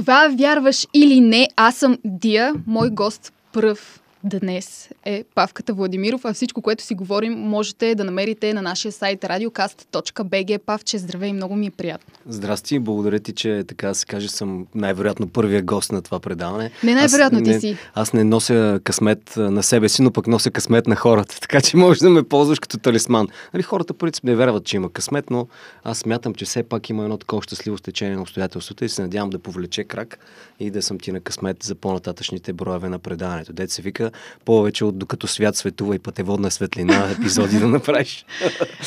Това вярваш или не, аз съм Дия, мой гост пръв днес е Павката Владимиров, а всичко, което си говорим, можете да намерите на нашия сайт radiocast.bg. Павче, здравей, много ми е приятно. Здрасти, благодаря ти, че така се каже, съм най-вероятно първия гост на това предаване. Не най-вероятно аз, ти не, си. Аз не нося късмет на себе си, но пък нося късмет на хората, така че можеш да ме ползваш като талисман. Нали, хората принцип не вярват, че има късмет, но аз смятам, че все пак има едно такова щастливо стечение на обстоятелствата и се надявам да повлече крак и да съм ти на късмет за по-нататъчните броеве на предаването. Дет се вика повече от докато свят светува и пътеводна светлина епизоди да направиш.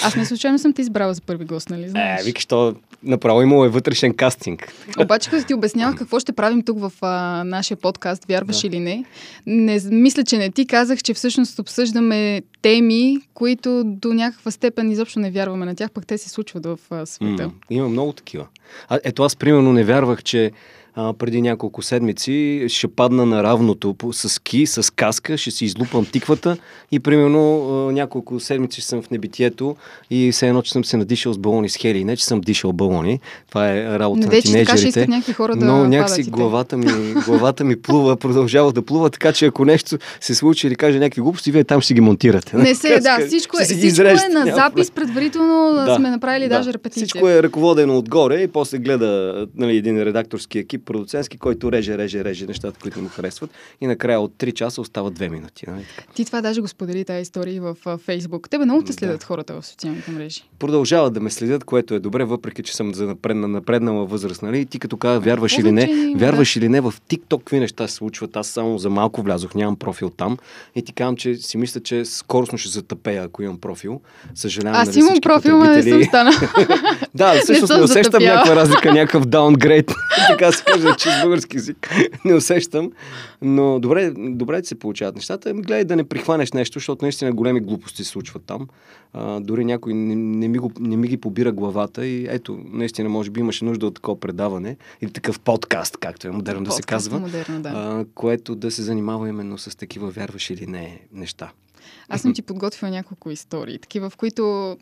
Аз не случайно съм те избрала за първи гост, нали знаеш? Е, викаш, то направо имало е вътрешен кастинг. Обаче, като ти обяснявах какво ще правим тук в а, нашия подкаст, вярваш да. или не, не, мисля, че не ти казах, че всъщност обсъждаме теми, които до някаква степен изобщо не вярваме на тях, пък те се случват в а, света. М, има много такива. А, ето аз примерно не вярвах, че а, преди няколко седмици ще падна на равното с ски, с каска, ще си излупам тиквата и примерно а, няколко седмици съм в небитието и все едно, че съм се надишал с балони с хели. Не, че съм дишал балони. Това е работа не, на тинейджерите. Така, хора да но някакси главата ми, главата ми плува, продължава да плува, така че ако нещо се случи или каже някакви глупости, вие там ще ги монтирате. Не се, да, всичко, е, всичко е на запис, предварително да, сме направили да, даже репетиция. Всичко е ръководено отгоре и после гледа нали, един редакторски екип продуцентски, който реже, реже, реже нещата, които му харесват. И накрая от 3 часа остава 2 минути. Нали? Ти това даже го сподели тази история в Фейсбук. Тебе много те следят да. хората в социалните мрежи. Продължават да ме следят, което е добре, въпреки че съм за напредна, напреднала възраст. Нали? Ти като казва, вярваш или не, вярваш или не, в TikTok какви неща се случват. Аз само за малко влязох, нямам профил там. И ти казвам, че си мисля, че скоростно ще затъпея, ако имам профил. Съжалявам. Аз имам профил, но не съм стана. да, всъщност не, не усещам някаква разлика, някакъв даунгрейд. така се каже, че с български язик не усещам. Но добре, добре се получават нещата. Ами, гледай да не прихванеш нещо, защото наистина големи глупости се случват там. А, дори някой не, не, ми го, не ми ги побира главата и ето, наистина, може би имаше нужда от такова предаване или такъв подкаст, както е модерно подкаст, да се казва, модерно, да. а, което да се занимава именно с такива вярваш или не неща. Аз съм ти подготвила няколко истории, такива, в които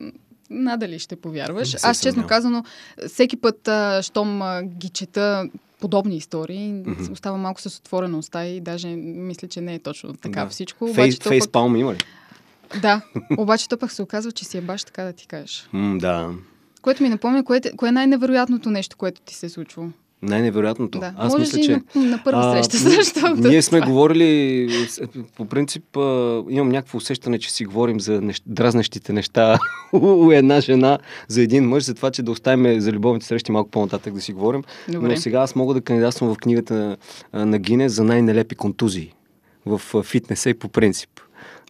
надали ще повярваш. Аз честно казано, всеки път, а, щом а, ги чета подобни истории, mm-hmm. остава малко с отворена уста и даже мисля, че не е точно така да. всичко. Фейс, пък... фейспалм има ли? Да, обаче то пък се оказва, че си е баш така да ти кажеш. Mm, да. Което ми напомня, кое, кое е най-невероятното нещо, което ти се е случило? Най-невероятното. Да. Аз Може мисля, че. На, на първа среща, защото. Ние сме това. говорили, по принцип, а, имам някакво усещане, че си говорим за нещ... дразнещите неща у една жена, за един мъж, за това, че да оставим за любовните срещи малко по-нататък да си говорим. Добре. Но сега аз мога да кандидатствам в книгата на, на Гине за най-нелепи контузии в фитнеса и по принцип.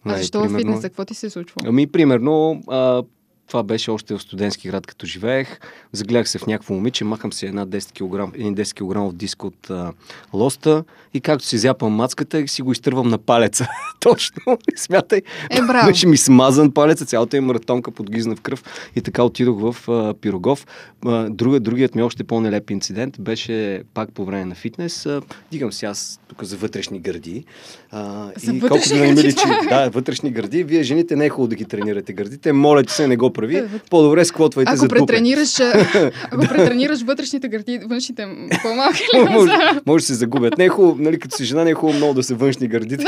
А защо в фитнеса? Какво ти се е случва? Ами, примерно, а, това беше още в студентски град, като живеех. Загледах се в някакво момиче, махам си една 10 кг, един 10 кг диск от а, лоста и както си зяпам мацката, си го изтървам на палеца. Точно, смятай. Е, браво. Беше ми смазан палеца, цялата е маратонка подгизна в кръв и така отидох в а, Пирогов. А, друга, другият ми още по-нелеп инцидент беше пак по време на фитнес. А, дигам си аз тук за вътрешни гърди. А, за и вътрешни не личи, да, вътрешни гърди. Вие жените не е хубаво да ги тренирате гърдите. Моля, че се не го прави. По-добре сквотвайте ако за претренираш, Ако претренираш вътрешните гърди, външните по-малки може, може да се загубят. Не е хубаво, нали, като си жена, не е хубаво много да се външни гърди. да,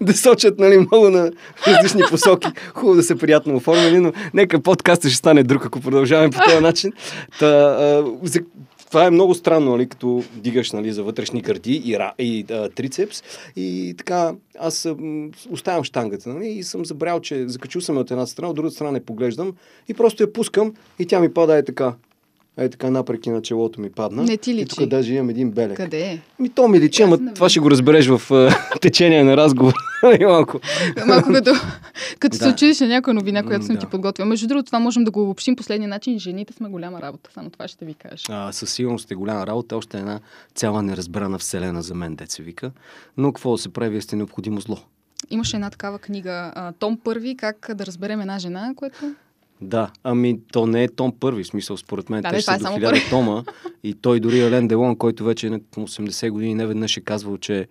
да сочат нали, много на различни посоки. Хубаво да се приятно оформени, но нека подкаста ще стане друг, ако продължаваме по този начин. Та, а, за това е много странно, нали, като дигаш нали, за вътрешни гърди и, и а, трицепс. И така, аз а, оставям штангата нали, и съм забрал, че закачил съм от една страна, от другата страна не поглеждам и просто я пускам и тя ми пада е така. Ей така напреки на челото ми падна. Не ти личи. И тук даже имам един белек. Къде е? Ми то ми личи, ама това ще го разбереш в uh, течение на разговор. малко. Малко като, като да. се чуеш на някоя новина, която съм да. ти подготвила. Между другото, това можем да го обобщим последния начин. Жените сме голяма работа. Само това ще ви кажа. А, със сигурност е голяма работа. Още една цяла неразбрана вселена за мен, деца вика. Но какво да се прави, сте необходимо зло. Имаше една такава книга, Том Първи, как да разберем една жена, което да, ами то не е Том първи, смисъл според мен. Да, те са е до хиляда тома и той дори Елен Делон, който вече е на 80 години не веднъж е казвал, че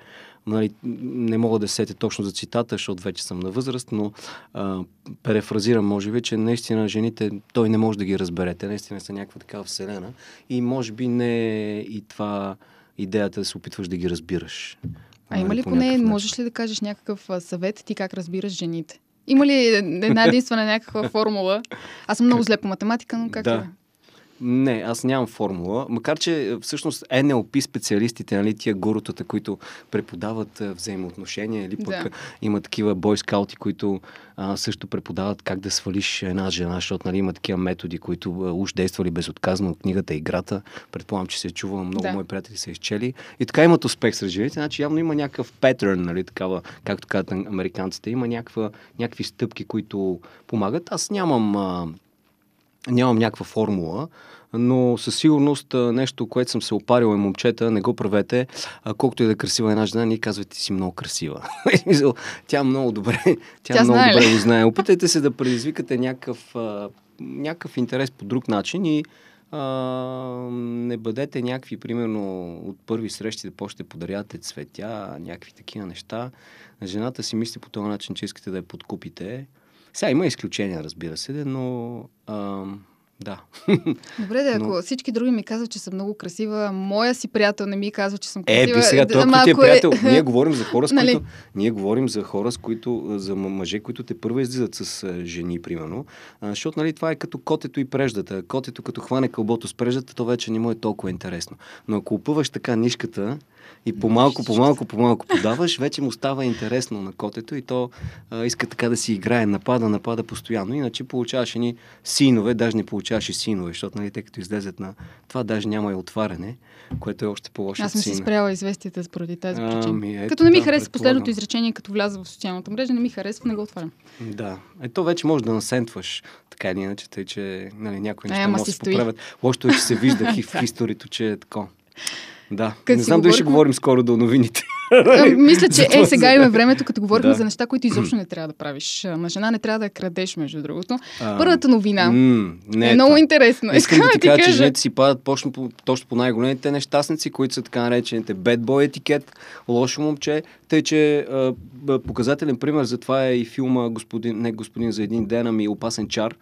нали, не мога да сетя точно за цитата, защото вече съм на възраст, но а, перефразирам, може би, че наистина жените, той не може да ги разбере. Те наистина са някаква такава вселена и може би не и това идеята да се опитваш да ги разбираш. А има ли поне, можеш ли да кажеш някакъв съвет ти как разбираш жените? Има ли една единствена някаква формула? Аз съм много зле по математика, но как да. Е? Не, аз нямам формула. Макар, че е, всъщност NLP специалистите, нали, тия гурутата, които преподават а, взаимоотношения, или пък да. има такива бойскаути, които а, също преподават как да свалиш една жена, защото нали, има такива методи, които а, уж действали безотказно от книгата Играта. Предполагам, че се е чувала, много да. мои приятели са изчели. И така имат успех с жените. Значи явно има някакъв патърн, нали, такава, както казват американците. Има някаква, някакви стъпки, които помагат. Аз нямам а, нямам някаква формула, но със сигурност нещо, което съм се опарил е момчета, не го правете. А, колкото и да е красива една жена, ние казвате, си много красива. тя много добре, тя, тя много знае добре го знае. Опитайте се да предизвикате някакъв, някакъв интерес по друг начин и а, не бъдете някакви, примерно, от първи срещи да почнете подарявате цветя, някакви такива неща. Жената си мисли по този начин, че искате да я подкупите. Сега има изключения, разбира се, но а, да. Добре, да, ако Но... всички други ми казват, че съм много красива, моя си приятел не ми казва, че съм красива. Е, би сега, той е приятел. Е... Ние говорим за хора, с нали? които... Ние говорим за хора, с които... За мъже, които те първо излизат с жени, примерно. А, защото, нали, това е като котето и преждата. Котето, като хване кълбото с преждата, то вече не му е толкова интересно. Но ако опъваш така нишката, и по-малко, по-малко, по-малко подаваш, вече му става интересно на котето и то а, иска така да си играе, напада, напада постоянно. Иначе получаваш ни синове, даже не получаваш и синове, защото нали, те като излезат на това, даже няма и отваряне, което е още по-лошо. Аз съм си спряла известията поради тази причина. Ами, е, като не ми да, хареса последното изречение, като вляза в социалната мрежа, не ми харесва, не го отварям. Да. Ето вече може да насентваш така или иначе, тъй, че нали, някои неща могат да се поправят. Лошото е, че се вижда в историто, че е такова. Да. Като не знам дали ще говорим скоро до новините. Мисля, че е, сега има времето, като говорим да. за неща, които изобщо не трябва да правиш. На жена не трябва да крадеш, между другото. А, Първата новина м- не е, е много интересна. Искам да ти кажа, че жените си падат точно по, точно по най-големите нещастници, които са така наречените bad boy етикет, лошо момче. Тъй, че а, показателен пример за това е и филма господин, не господин за един ден, ами опасен чар,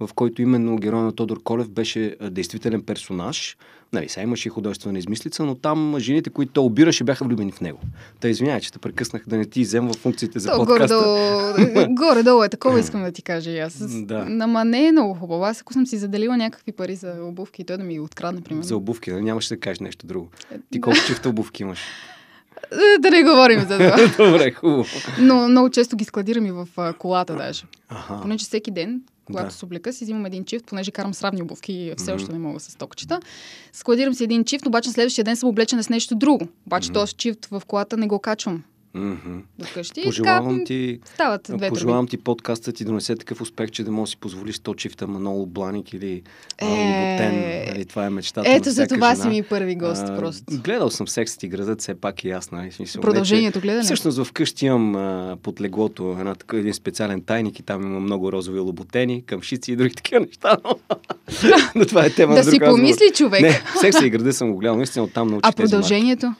в който именно герой на Тодор Колев беше действителен персонаж Нали, сега имаше и художествена измислица, но там жените, които той обираше, бяха влюбени в него. Та извинявай, че те прекъснах да не ти взема функциите за То, подкаста. Горе-долу, горе-долу е такова искам да ти кажа и аз. Да. Ама не е много хубаво. Аз ако съм си заделила някакви пари за обувки той да ми ги открадне, примерно. За обувки, да нямаше да кажеш нещо друго. Ти колко чифта обувки имаш? Е, да не говорим за това. Добре, хубаво. Но много често ги складирам и в колата даже. Ага. Понеже всеки ден когато да. с облека си взимам един чифт, понеже карам сравни обувки и все още не мога с токчета. Складирам си един чифт, обаче следващия ден съм облечена с нещо друго. Обаче mm-hmm. този чифт в колата не го качвам. Mm-hmm. До къщи. Пожелавам така, ти, стават две пожелавам ти подкаста ти донесе такъв успех, че да можеш да си позволиш 100 чифта Манол Бланик или е... Лоботен. Нали, това е мечтата Ето за това жена. си ми първи гост а, просто. Гледал съм секс ти градът, все пак и аз. Нали, смисъл, Продължението гледане? Всъщност вкъщи имам а, под леглото една, така, един специален тайник и там има много розови лоботени, къмшици и други такива неща. Но това е тема да си помисли човек. Не, секс и града съм го гледал, наистина оттам научих А продължението?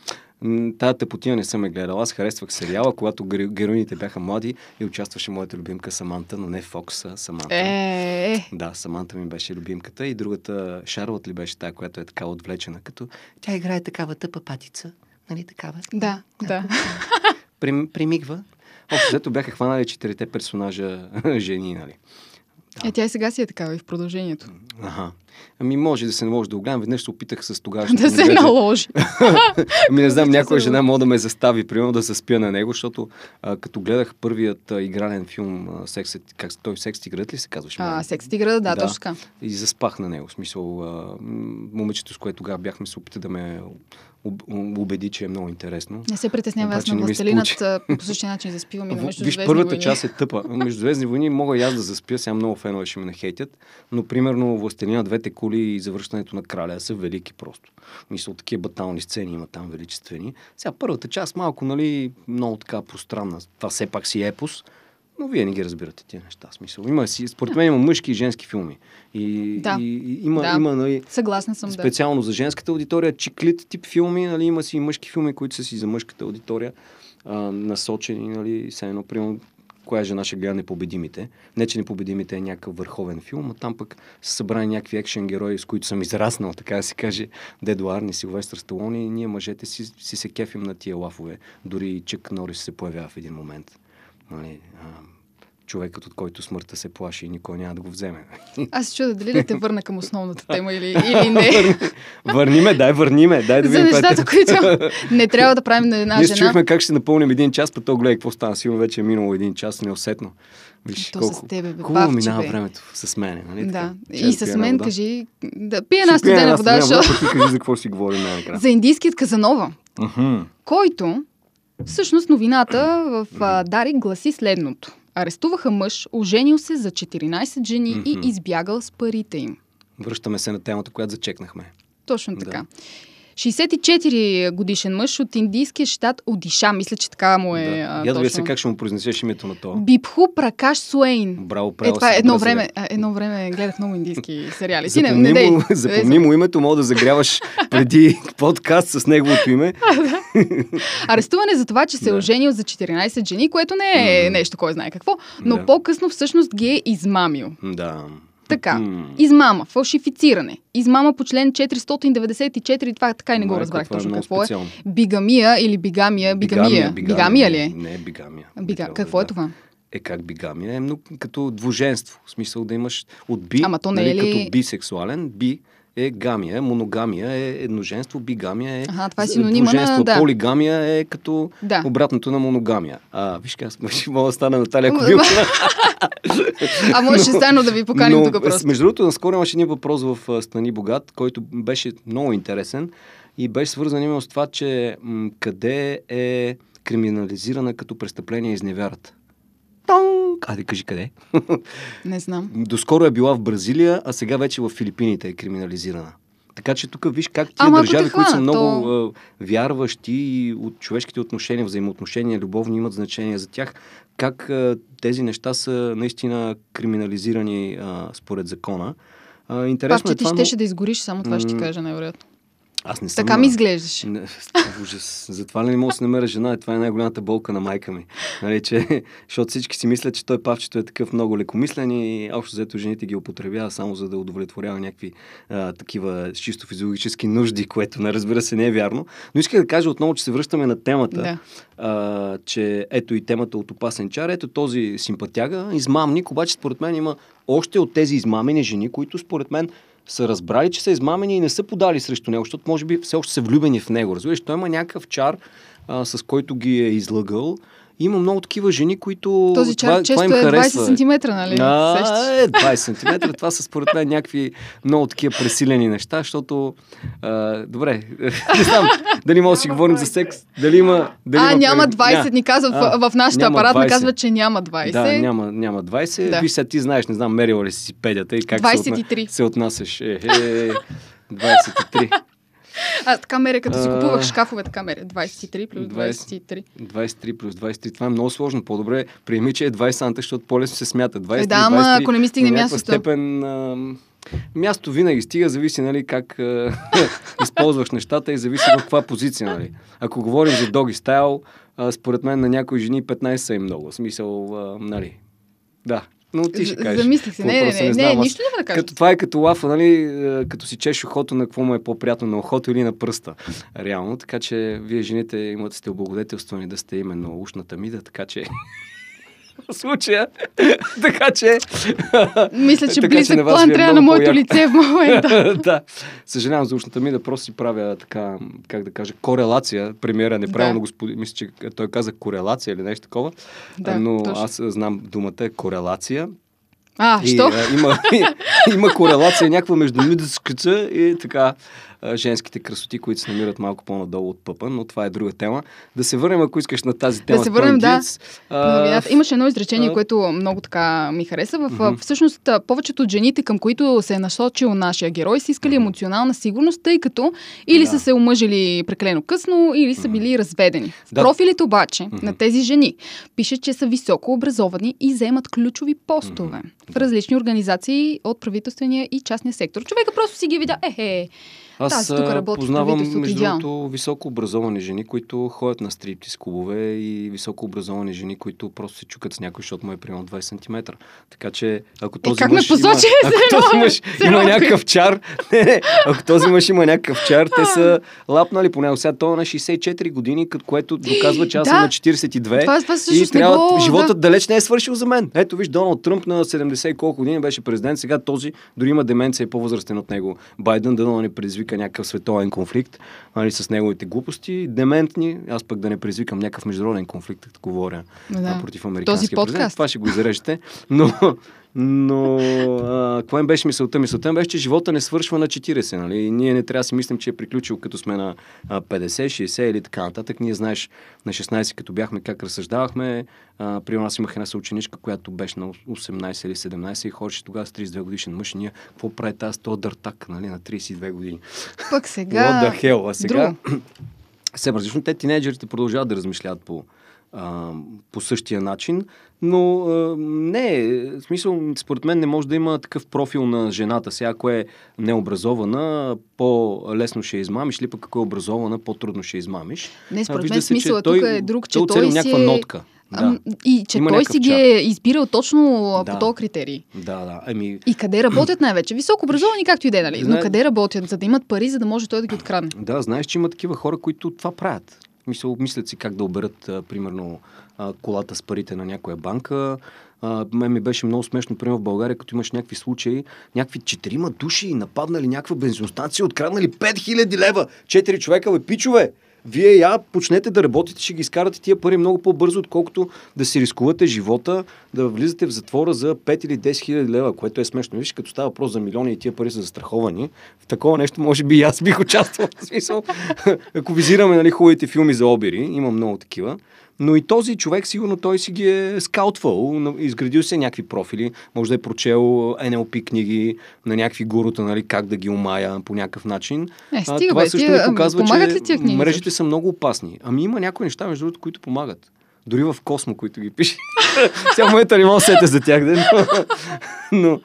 Тая тъпотия не съм е гледал. Аз харесвах сериала, когато героините бяха млади и участваше моята любимка Саманта, но не Фокс, а Саманта. Е, Да, Саманта ми беше любимката и другата Шарлот ли беше тая, която е така отвлечена, като тя играе такава тъпа патица. Нали такава? Да, да. примигва. Общо бяха хванали четирите персонажа жени, нали. Да. Е, тя и сега си е такава и в продължението. Ага. Ами може да се наложи да го гледам. Веднъж се опитах с тогава. да се наложи. ами не знам, някоя жена мога да ме застави, примерно да се спя на него, защото а, като гледах първият а, игрален филм, а, секс, как, той Секс тигрът ли се казваше? А, Секс тигрът, да, да, точно така. И заспах на него. В смисъл, а, момичето, с което тогава бяхме се опита да ме убеди, че е много интересно. Не се притеснява, аз на властелинът по същия начин заспивам и на между Виж, първата войни. част е тъпа. Между Звездни войни мога и аз да заспя, сега много фенове ще ме нахейтят, но примерно Властелина, двете кули и завръщането на краля са велики просто. Мисля, такива батални сцени има там величествени. Сега първата част малко, нали, много така пространна. Това все пак си епос, Но вие не ги разбирате тия неща. Смисъл. Има си, според мен има мъжки и женски филми. И, да. и, и има, да. има нали, Съгласна съм, специално да. за женската аудитория, чиклит тип филми, нали, има си и мъжки филми, които са си за мъжката аудитория а, насочени, нали, все едно, примерно, коя жена ще гледа Непобедимите. Не, че Непобедимите е някакъв върховен филм, а там пък са събрани някакви екшен герои, с които съм израснал, така да се каже, Дедо Арни, Силвестър Сталони и ние мъжете си, си се кефим на тия лафове. Дори и Чък Норис се появява в един момент. Нали, а, човекът, от който смъртта се плаши и никой няма да го вземе. Аз се чуда дали да те върна към основната тема или, или не. върни ме, дай, върни ме. Дай да За нещата, които не трябва да правим на една Ние жена. Ние чухме как ще напълним един час, па то гледай какво стана. Сигурно вече е минало един час, неусетно. Виж, то колко с тебе, бе, хубаво бавче, минава бе. времето с мене. Нали? Да. Така? И с мен вода. кажи, да пия една студена вода, защото... Ти кажи за какво си говорим най-накрая. За индийският Казанова, който всъщност новината в а, Дарик гласи следното. Арестуваха мъж, оженил се за 14 жени и Мгм. избягал с парите им. Връщаме се на темата, която зачекнахме. Точно Да. Така. 64 годишен мъж от индийския щат Одиша, мисля, че така му е да. а, Я да се как ще му произнесеш името на това. Бипху Пракаш Суейн. Браво, Е, правил това си е едно време, едно време гледах много индийски сериали. Ти не, Запомни, не дей. му, запомни Е, му името, мога да загряваш преди подкаст с неговото име. Арестуване за това, че се е оженил за 14 жени, което не е нещо, кой знае какво, но Да. по-късно всъщност ги е измамил. Да. Така. Измама, фалшифициране. Измама по член 494, това така и не го Майко, разбрах е точно какво е. Бигамия или бигамия. Бигамия. Бигамия ли е? Не, бигамия. Бига... Какво да- е това? Е как бигамия? Е много като двуженство. В смисъл да имаш от би, Ама то не нали, е ли- като бисексуален, би е гамия, моногамия е едноженство, бигамия е Аха, това е синонима на- да. полигамия е като Да. обратното на моногамия. А, виж как, ще мога да стана Наталия Кобилка. А може само да ви поканим Но, тук просто. Между другото, наскоро имаше един въпрос в Стани Богат, който беше много интересен и беше свързан именно с това, че м- къде е криминализирана като престъпление изневярата. Тонг! Айде, кажи къде. Не знам. Доскоро е била в Бразилия, а сега вече в Филипините е криминализирана. Така че тук виж как тия Ама държави, които са много то- вярващи и от човешките отношения, взаимоотношения, любовни имат значение за тях, как а, тези неща са наистина криминализирани а, според закона. А, интересно Пак, че е ти това, щеше но... да изгориш, само това ще ти кажа най-вероятно. Аз не съм... Така ми изглеждаш. не, ужас. Затова ли не мога да се намеря жена? И това е най-голямата болка на майка ми. Нали, че, защото всички си мислят, че той павчето е такъв много лекомислен и общо взето жените ги употребява само за да удовлетворява някакви а, такива чисто физиологически нужди, което не разбира се не е вярно. Но исках да кажа отново, че се връщаме на темата, Да. а, че ето и темата от опасен чар, ето този симпатяга, измамник, обаче според мен има още от тези измамени жени, които според мен са разбрали, че са измамени и не са подали срещу него, защото може би все още са влюбени в него. Разбираш, той има някакъв чар, а, с който ги е излъгал. Има много такива жени, които Този това, чар често това им е 20 харесва. сантиметра, нали? А, е, 20 см. Това са според мен някакви много такива пресилени неща, защото... А, добре, не знам дали мога да си говорим за секс. Дали има... Дали А, има няма пред- 20, Ня. ни казва А, в, в нашата апарат, ни 20. казва, че няма 20. Да, няма, няма 20. Да. Виж сега ти знаеш, не знам, мерила ли си педята и как се, 23. отна... се отнасяш. Е, е, 23. А, така меря, като си купувах шкафове, така меря. 23 плюс 20. 23. 23 плюс 23. Това е много сложно. По-добре приеми, че е 20 санта, защото по-лесно се смята. 23, Е, да, ама 23, ако не ми стигне мястото. степен... А, място винаги стига, зависи нали, как а, използваш нещата и зависи в каква позиция. Нали. Ако говорим за доги стайл, а, според мен на някои жени 15 са и много. В смисъл, а, нали. Да. Но ти ще кажеш. Замислих се. Не, не, не, не, знам, аз- нищо няма да кажа. Като, това е като лафа, нали, е, като си чеш ухото на какво му е по-приятно, на ухото или на пръста. Реално, така че вие жените имате сте облагодетелствани да сте именно ушната мида, така че случая, така че... Мисля, че така близък вас план е трябва на моето лице в момента. да, съжалявам за ушната мида, просто си правя така, как да кажа, корелация. Премиера неправилно Да. господин, мисля, че той каза корелация или нещо такова, Да, но точно. аз знам думата е корелация. А, И, що? а, има, има корелация някаква между мидската и така. Женските красоти, които се намират малко по-надолу от пъпа, но това е друга тема. Да се върнем, ако искаш на тази тема. Да се върнем, да. А... Имаше едно изречение, а... което много така ми хареса. В, mm-hmm. Всъщност, повечето от жените, към които се е насочил нашия герой, са искали емоционална сигурност, тъй като или да. са се омъжили прекалено късно, или са били mm-hmm. разведени. В да. профилите обаче mm-hmm. на тези жени пише, че са високо образовани и вземат ключови постове mm-hmm. в различни организации от правителствения и частния сектор. Човека просто си ги видя, ехе, аз Тази, тук познавам, между другото, високо образовани жени, които ходят на стриптиз клубове и високо образовани жени, които просто се чукат с някой, защото му е примерно 20 см. Така че, ако този е, как мъж, ме посочи, има, ако този мъж има някакъв чар, не, не, ако този мъж има някакъв чар, те са лапнали по него. Сега той е на 64 години, което доказва, че аз съм на 42 това, това и трябва, го, животът да. далеч не е свършил за мен. Ето виж, Доналд Тръмп на 70 колко години беше президент, сега този дори има деменция, е по-възрастен от него. Байден да не предизвика предизвика някакъв световен конфликт нали, с неговите глупости, дементни, аз пък да не предизвикам някакъв международен конфликт, като говоря да. против американския Този президент. Това ще го изрежете. Но, но а, какво им беше мисълта? Мисълта им беше, че живота не свършва на 40. Нали? И ние не трябва да си мислим, че е приключил като сме на 50, 60 или така нататък. Ние знаеш на 16, като бяхме как разсъждавахме. А, при нас имах една съученичка, която беше на 18 или 17 и ходеше тогава с 32 годишен мъж. И ние какво прави тази този дъртак нали, на 32 години? Пък сега... What the hell? А сега... Все различно, те тинейджерите продължават да размишляват по, а, по същия начин, но а, не, в смисъл, според мен не може да има такъв профил на жената. Сега, ако е необразована, по-лесно ще измамиш, или пък ако е образована, по-трудно ще измамиш. Не, според мен смисъл тук е друг, че той, той си някаква е... нотка. Да. И че Има той си ги е избирал точно да. по този критерий. Да, да. Ами... И къде работят най-вече? Високо образовани, както и де, нали? Знае... Но къде работят, за да имат пари, за да може той да ги открадне? Да, знаеш, че има такива хора, които това правят. Мисля, мислят си как да оберат, примерно, колата с парите на някоя банка. А, мен ми беше много смешно, примерно в България, като имаш някакви случаи, някакви четирима души нападнали някаква бензиностанция, откраднали 5000 лева. Четири човека, бе, пичове! Вие я почнете да работите, ще ги изкарате тия пари много по-бързо, отколкото да си рискувате живота, да влизате в затвора за 5 или 10 хиляди лева, което е смешно. Виж, като става въпрос за милиони и тия пари са застраховани, в такова нещо може би и аз бих участвал. В смисъл, ако визираме нали, хубавите филми за обири, има много такива, но и този човек, сигурно той си ги е скаутвал, изградил се някакви профили, може да е прочел NLP книги на някакви гурута, нали, как да ги умая по някакъв начин. Е, стига, а, това бе, също не показва, че ли тия книги, мрежите са много опасни. Ами има някои неща, между другото, които помагат. Дори в Космо, които ги пише. Сега в момента не мога сете за тях, да, но, но,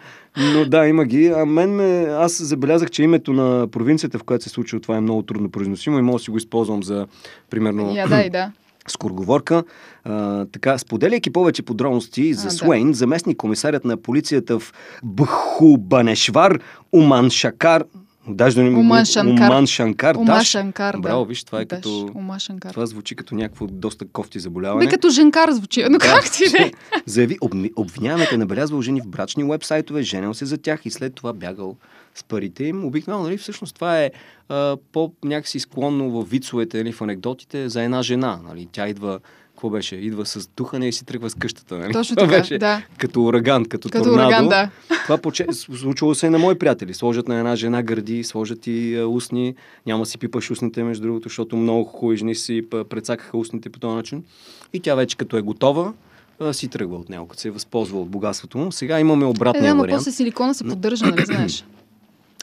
но да, има ги. А мен ме, аз забелязах, че името на провинцията, в която се случва това е много трудно произносимо и мога да си го използвам за, примерно... Я, да, и да скорговорка. А, така, споделяйки повече подробности за а, Суейн, да. заместник комисарят на полицията в Бхубанешвар, Уман Шакар, Даже да не Уман Шанкар. Уман Шанкар. Ума Даш. Шанкар, да. Браво, виж, това е Даш. като... Ума Шанкар. Това звучи като някакво доста кофти заболяване. Бе, като Женкар звучи. Но как ти не? Заяви, об, обвиняването е набелязвал жени в брачни вебсайтове, женил се за тях и след това бягал с парите им. Обикновено, нали, всъщност това е а, по-някакси склонно в вицовете, нали, в анекдотите за една жена. Нали. Тя идва какво беше? Идва с духане и си тръгва с къщата. Нали? Точно така, беше да. Като ураган, като, като торнадо. Ураган, да. Това поче... случвало се и на мои приятели. Сложат на една жена гърди, сложат и а, устни. Няма си пипаш устните, между другото, защото много хубави жени си прецакаха устните по този начин. И тя вече като е готова, си тръгва от него, като се е възползва от богатството му. Сега имаме обратния е, да, вариант. после силикона се поддържа, нали знаеш?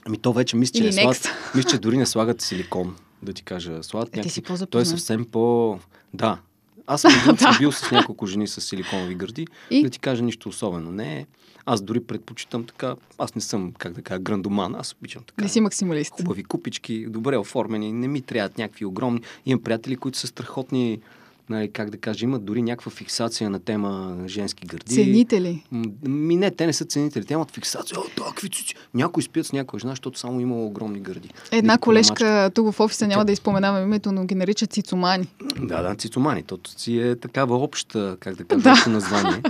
Ами то вече мисля, че, не слагат, мисля, че дори не слагат силикон, да ти кажа. Слагат е, някакви... Той е съвсем по... Да. Аз съм бил, бил с няколко жени с силиконови гърди, и? да ти кажа нищо особено. Не, аз дори предпочитам така, аз не съм, как да кажа, грандоман, аз обичам така. Не си максималист. Хубави купички, добре оформени, не ми трябват някакви огромни. Имам приятели, които са страхотни нали, как да кажа, имат дори някаква фиксация на тема женски гърди. Ценители? Ми не, те не са ценители, те имат фиксация. О, такви цици. Някой спят с някоя жена, защото само има огромни гърди. Една Вики колежка тук в офиса, няма да изпоменавам името, но ги наричат цицумани. Да, да, цицумани. Тото си е такава обща, как да кажа, да. название.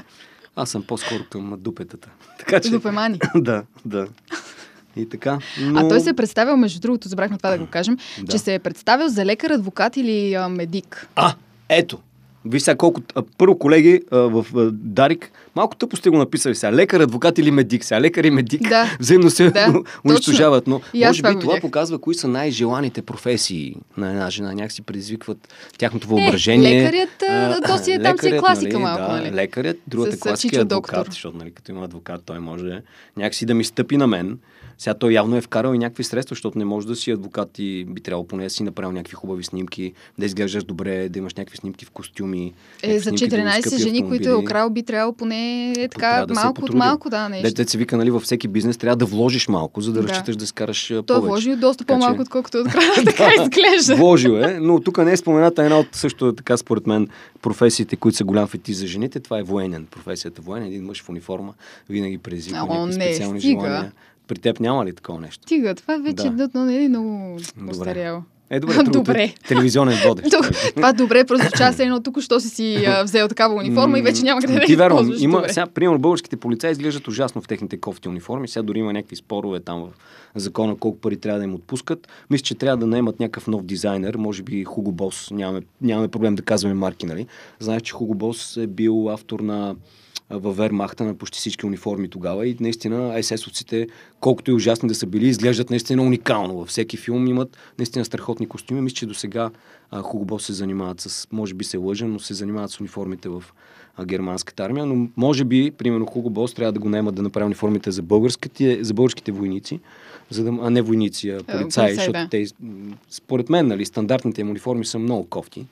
Аз съм по-скоро към дупетата. Така, че... Дупемани. да, да. И така. Но... А той се е представил, между другото, забрахме това да го кажем, да. че се е представил за лекар, адвокат или а, медик. А, ето, Виж сега колко... Първо, колеги, в Дарик, малко тъпо сте го написали сега. Лекар, адвокат или медик. Сега лекар и медик Да. взаимно се Да, унищожават. Но И може би това видях. показва кои са най-желаните професии на една жена. Някакси предизвикват тяхното Е, въображение. лекарят, а, то си е- там си е лекарят, класика малко, да, нали? Лекарят, другата С, класика е адвокат, доктор. защото нали, като има адвокат, той може някакси да ми стъпи на мен. Сега той явно е вкарал и някакви средства, защото не може да си адвокат и би трябвало поне да си направил някакви хубави снимки, да изглеждаш добре, да имаш някакви снимки в костюми. Е, за снимки в 14 скъпи жени, които е украл, би трябвало поне е така да малко от малко, да, нещо. Дете се вика, нали, във всеки бизнес трябва да вложиш малко, за да, Да. разчиташ да скараш а, Той е повече. вложил доста Така че- по-малко, отколкото е открал. така изглежда. Вложил е, но тук не е спомената една от също така, според мен, професиите, които са голям фетиш за жените. Това е военен. Професията военен. Един мъж в униформа винаги предизвиква специални стига. желания. При теб няма ли такова нещо? Стига, това вече Да. да. не е много Добре. устаряло. Е, добре, другото е Добре. телевизионен водещ. Това добре, просто част едно тук, що си си а, взел такава униформа и вече няма къде да Ти я вярвам, използваш. има, Добре. сега, примерно, българските полицаи изглеждат ужасно в техните кофти униформи. Сега дори има някакви спорове там в закона колко пари трябва да им отпускат. Мисля, че трябва да наемат някакъв нов дизайнер, може би Хуго Бос. Нямаме, нямаме проблем да казваме марки, нали? Знаеш, че Хуго Бос е бил автор на във Вермахта на почти всички униформи тогава и наистина СС-овците, колкото и ужасни да са били, изглеждат наистина уникално. Във всеки филм имат наистина страхотни костюми. Мисля, че до сега Хуго Бос се занимават с, може би се лъжа, но се занимават с униформите в а, германската армия, но може би, примерно, Хуго Бос трябва да го наемат да направи униформите за българските, за българските войници, за да, а не войници, а полицаи, полицаи, защото да. те, според мен, нали, стандартните им униформи са много кофти,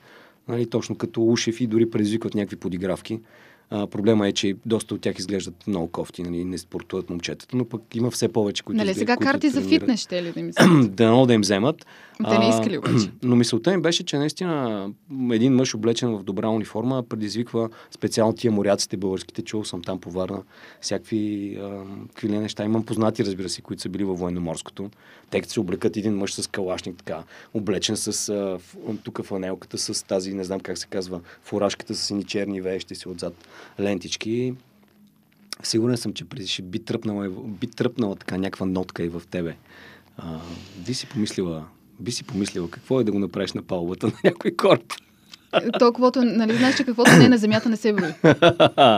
нали, точно като ушев и дори предизвикват някакви подигравки. А, проблема е, че доста от тях изглеждат много кофти, нали, не спортуват момчетата, но пък има все повече, които Нали сега които карти за тренират. фитнес ще ли да ми се? Дано да им вземат. Те не искали обаче. Но мисълта им беше, че наистина един мъж облечен в добра униформа предизвиква специално тия моряците българските. Чувал съм там по Варна всякакви какви ли неща. Имам познати, разбира се, които са били във военноморското. Те като се облекат един мъж с калашник, така, облечен с а, тук фанелката, с тази, не знам как се казва, фуражката с сини черни веещи си отзад лентички. Сигурен съм, че ще би тръпнала, би тръпнала така някаква нотка и в тебе. А, би си помислила, би си помислила какво е да го направиш на палубата на някой кораб. Толковото, нали, знаеш, че каквото не е на земята не се брои.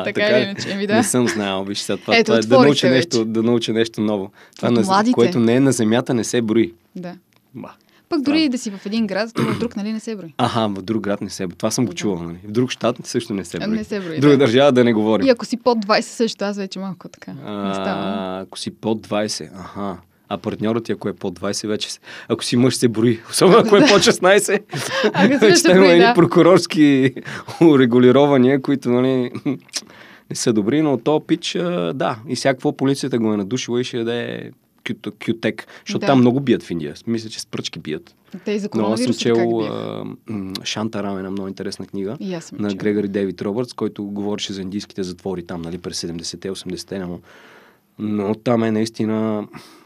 така или ли? ами да. Не съм знаел, виж сега това, Ето, това е да науча, нещо, да науча нещо ново. Това, на, младите. което не е на земята, не се брои. Да. Ба. Пък дори и да си в един град, то в друг, нали, не се брои. Аха, в друг град не се брои. Това съм го чувал. Нали? В друг щат също не се А, брои. не се брои, Друга да. държава да не говорим. И ако си под 20 също, аз вече малко така. Не ставам. А, ако си под 20, аха. А партньорът ти, ако е под 20, вече. Ако си мъж, се брои. Особено ако е под 16. Ага, вече има едни да. прокурорски урегулирования, които нали, не са добри, но то пич, да. И всякакво полицията го е надушила и ще даде кю- кютек. Защото Да. там много бият в Индия. Мисля, че с пръчки бият. Те и за Но аз съм чел биеха. а, м, Шантарам, една много интересна книга И на. Грегори Дейвид Робъртс, който говореше за индийските затвори там, нали, през 70-те, 80-те, но, там е наистина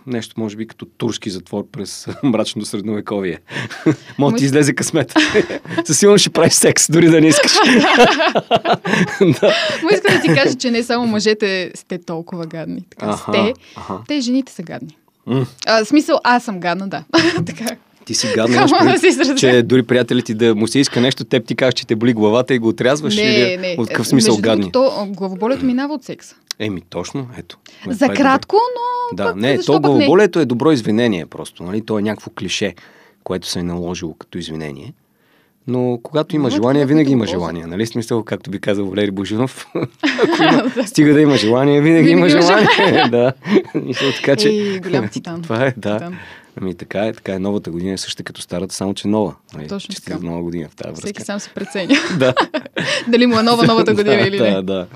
нещо, може би, като турски затвор през мрачното средновековие. Може ти излезе късмет. Със сигурно ще правиш секс, дори да не искаш. да. Ма искам да ти кажа, че не само мъжете сте толкова гадни. Така Аха, сте. аха. Те жените са гадни. М, А, смисъл, аз съм гадна, да. така. Ти си гадна, да че дори приятелите ти да му се иска нещо, теб ти кажеш, че те боли главата и го отрязваш Не, или не. от какъв смисъл Между гадни? другото, то, главоболието минава от секса. Еми, точно, ето. За е кратко, но Да, пък, не, то главоболието е добро извинение просто, нали? То е някакво клише, което се е наложило като извинение. Но когато има Има желание, такива, винаги има желание. Нали? Смисъл, както би казал Валери Божинов, ако има, стига да има желание, винаги, има Винаги има желание. да. Мисля, така че... Ей, голям титан. Това е, да. Титан. Ами така е, така е. Новата година е същата като старата, само че нова. Нали? Точно Честита така. нова година в тази връзка. Всеки сам си преценя. да. Дали му е нова новата година да, или да, не. да.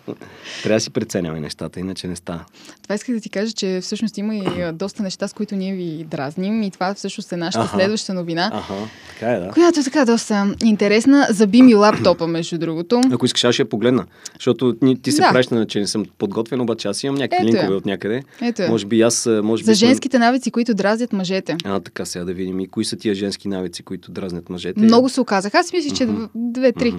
Трябва да си преценяме нещата, иначе не става. Това исках да ти кажа, че всъщност има и доста неща, с които ние ви дразним и това всъщност е нашата Аха. следваща новина, Аха, така е, да. която е така доста интересна. Заби ми лаптопа, между другото. Ако искаш, аз ще я погледна. Защото ти се Да. правиш на, че не съм подготвен, обаче аз имам някакви Ето линкове от някъде. Ето е. Може би аз, може За би. съм- женските навици, които дразнят мъжете. А, така сега да видим. И кои са тия женски навици, които дразнят мъжете? Много се оказах. Аз мислих, че дв- две-три.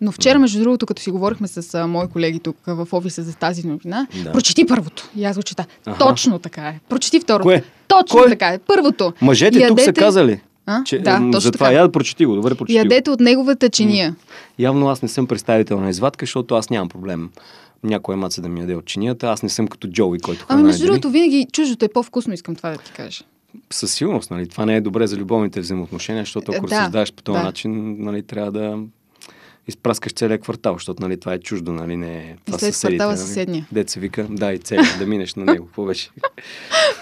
Но вчера, между другото, като си говорихме с а, мои колеги тук в офиса за тази новина, Да. прочети първото. И аз го чета. Аха. Точно така е. Прочети второто. Кое? Точно Кое? така е. Първото. Мъжете тук са Ядете- казали. А? Че, да, точно затова така. я прочети го, добре прочети Ядете от неговата чиния. Явно аз не съм представител на извадка, защото аз нямам проблем някоя маца да ми яде от чинията. Аз не съм като Джоуи, който Ами между другото, винаги чуждото е по-вкусно, искам това да ти кажа. Със сигурност, нали? Това не е добре за любовните взаимоотношения, защото ако Да, разсъждаваш по този да. начин, нали, трябва да изпраскаш целия квартал, защото нали, това е чуждо, нали, не е това след съседите, квартала нали? съседния. Дет се вика, да, и целия, да минеш на него. Какво беше?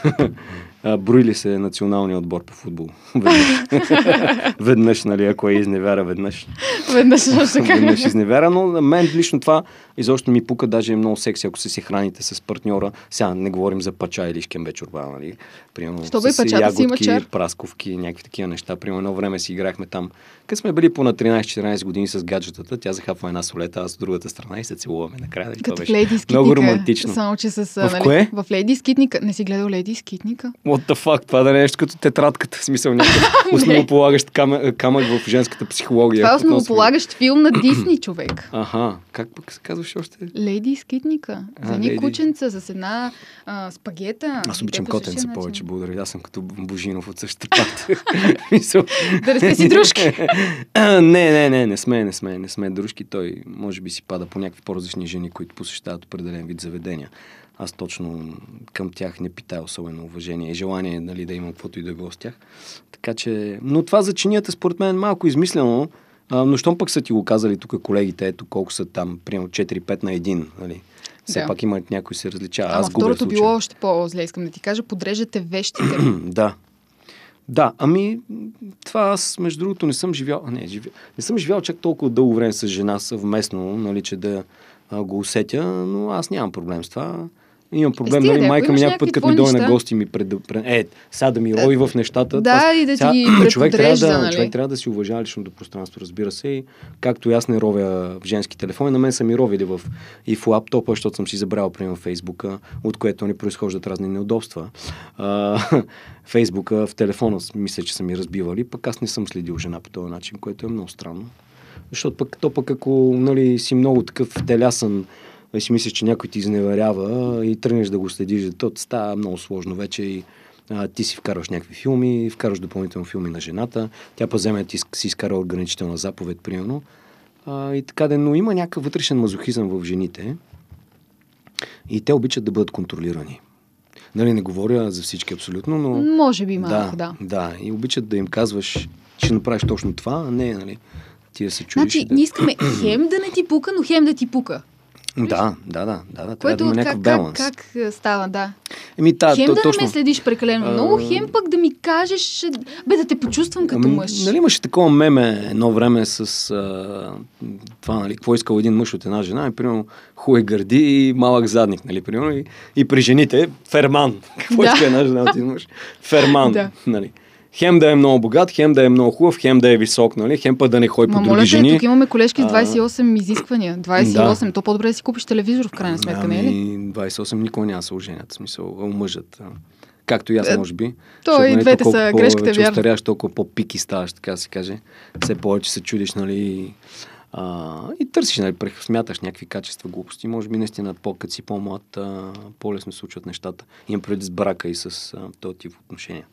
А, Брои ли се националния отбор по футбол? Веднъж, веднъж нали, ако е изневяра, веднъж. Веднъж. Веднъж изневяра, но на мен лично това изобщо ми пука, даже е много секси, ако се си храните с партньора. Сега не говорим за пача или шкембе чорба, нали? Примерно Що с си има ягодки, чар. прасковки, някакви такива неща. Примерно едно време си играхме там. Къде сме били по на 13-14 години с гаджетата, тя захапва една солета, аз от другата страна и се целуваме накрая. Нали? Това Като в беше много романтично. Само, че с... В нали, кое? В Лейди Скитника. Не си гледал Лейди Скитника? What the fuck, това да не е нещо като тетрадката, в смисъл някакъв основополагащ камък, камък в женската психология. Това е основополагащ филм на Дисни, човек. Аха, как пък се казваше още? Лейди Скитника. За едни кученца с една а, спагета. Аз обичам котенца повече, благодаря. Аз съм като Божинов от същата. Мисъл. Да не сте си дружки. не, не, не, не сме, не сме, не сме дружки. Той може би си пада по някакви по-различни жени, които посещават определен вид заведения. Аз точно към тях не питая особено уважение и желание нали, да имам каквото и да било с тях. Така че, но това за чинията според мен е малко измислено, а, но щом пък са ти го казали тук колегите, ето колко са там, примерно 4-5 на 1, нали? Все Да. пак има някой се различава. Ама Аз второто било още по-зле, искам да ти кажа. Подреждате вещите. да. Да, ами това аз между другото не съм живял, не, живя, не съм живял чак толкова дълго време с жена съвместно, нали, че да а, го усетя, но аз нямам проблем с това. Имам проблем, нали, майка ми някой път, като ми дойде на гости ми пред, пред е, сега да ми рови в нещата. да, това- и да сега, човек, трябва да, нали? човек трябва да си уважава личното пространство, разбира се, и както и аз не ровя в женски телефони, на мен са ми ровили в, и в лаптопа, защото съм си забрал, примерно, Фейсбука, от което ни произхождат разни неудобства. А, Фейсбука в телефона мисля, че са ми разбивали, пък аз не съм следил жена по този начин, което е много странно. Защото пък то пък ако нали, си много такъв телясън и си мислиш, че някой ти изневерява и тръгнеш да го следиш, то става много сложно вече и а, ти си вкарваш някакви филми, вкарваш допълнително филми на жената, тя па вземе ти си изкара ограничителна заповед, примерно. А, и така да, но има някакъв вътрешен мазохизъм в жените и те обичат да бъдат контролирани. Нали, не говоря за всички абсолютно, но... Може би малко, да. Да, и обичат да им казваш, че ще направиш точно това, а не, нали, ти да се чудиш. Значи, да... ние искаме хем да не ти пука, но хем да ти пука. Да, да, да, да, да, Което да как, как, как, е, става, да. Еми, та, хем то, да точно. не ме следиш прекалено А, много, хем пък да ми кажеш, е, бе да те почувствам като Ами, мъж. Нали имаше такова меме едно време с а, това, нали, какво искал един мъж от една жена, и примерно хуе гърди и малък задник, нали, примерно, и, и при жените ферман. Какво Да. иска една жена от един мъж? Ферман, Да. нали. Хем да е много богат, хем да е много хубав, хем да е висок, нали, хем път да не ходи по Ма други моля те, жени. тук имаме колежки с А, 28 изисквания. 28. То по-добре да си купиш телевизор в крайна сметка, не е ли? Ами, 28 никога няма да се оженят, в смисъл, омъжат. а. Както и аз, Е, може би. то Защото, и нали, двете са, по- грешката че вярна. остаряш, толкова по-пики ставаш, така да се каже. Все повече се чудиш, нали, а, и търсиш, нали, прех- смяташ някакви качества, глупости. Може би наистина по-като си по-млад, а, по-лесно случват нещата. Имам преди с брака и с а, този тип отношения.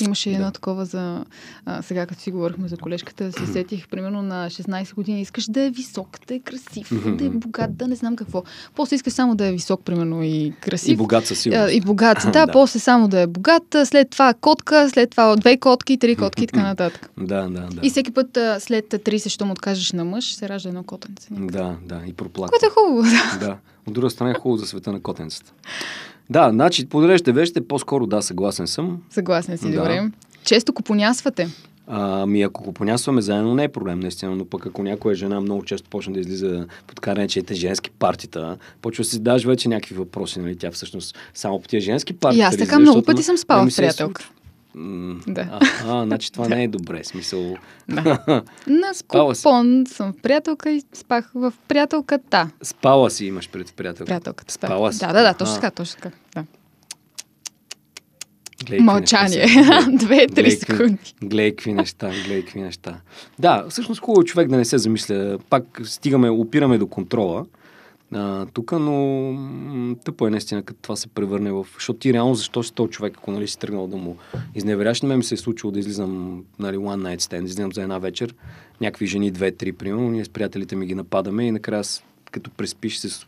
Имаше едно Да. такова за... А, сега, като си говорихме за колежката, се сетих, примерно на 16 години, искаш да е висок, да е красив, да е богат, да не знам какво. После искаш само да е висок, примерно, и красив. И богат със сигурност. И богат, да, Да. после само да е богат, след това котка, след това две котки, три котки и така нататък. Да, да, да. И всеки път след 30, що му откажеш на мъж, се ражда едно котенце. Да, да, и проплака. Което е хубаво. да. да. От друга страна е хубаво за света на котенцата. Да, значи, подреждате вещите, по-скоро да, съгласен съм. Съгласен си, Да. добре. Често купонясвате. Ами ако го понясваме заедно, не е проблем, наистина, но пък ако някоя жена много често почне да излиза под каренчете женски партита, почва да си задаваш вече някакви въпроси, нали? Тя всъщност само по тия женски партита. И аз така излиза, много пъти съм спала в е приятелка. Да. А, а, значи това не е добре, смисъл. Да. На купон съм в приятелка и спах в приятелката. Спала си имаш пред приятелка. Приятелката спах. Спала си. Да, да, да, точно така, точно така. Да. Какви Мълчание. Две-три секунди. Гледай какви неща, гледай какви неща. Да, всъщност хубаво е човек да не се замисля. Пак стигаме, опираме до контрола. А, тук, но тъпо е наистина, като това се превърне в... Защото ти реално защо си този човек, ако нали, си тръгнал да му изневеряш, на мен ми се е случило да излизам нали, one night stand, излизам за една вечер, някакви жени, две-три, примерно, ние с приятелите ми ги нападаме и накрая като преспиш се,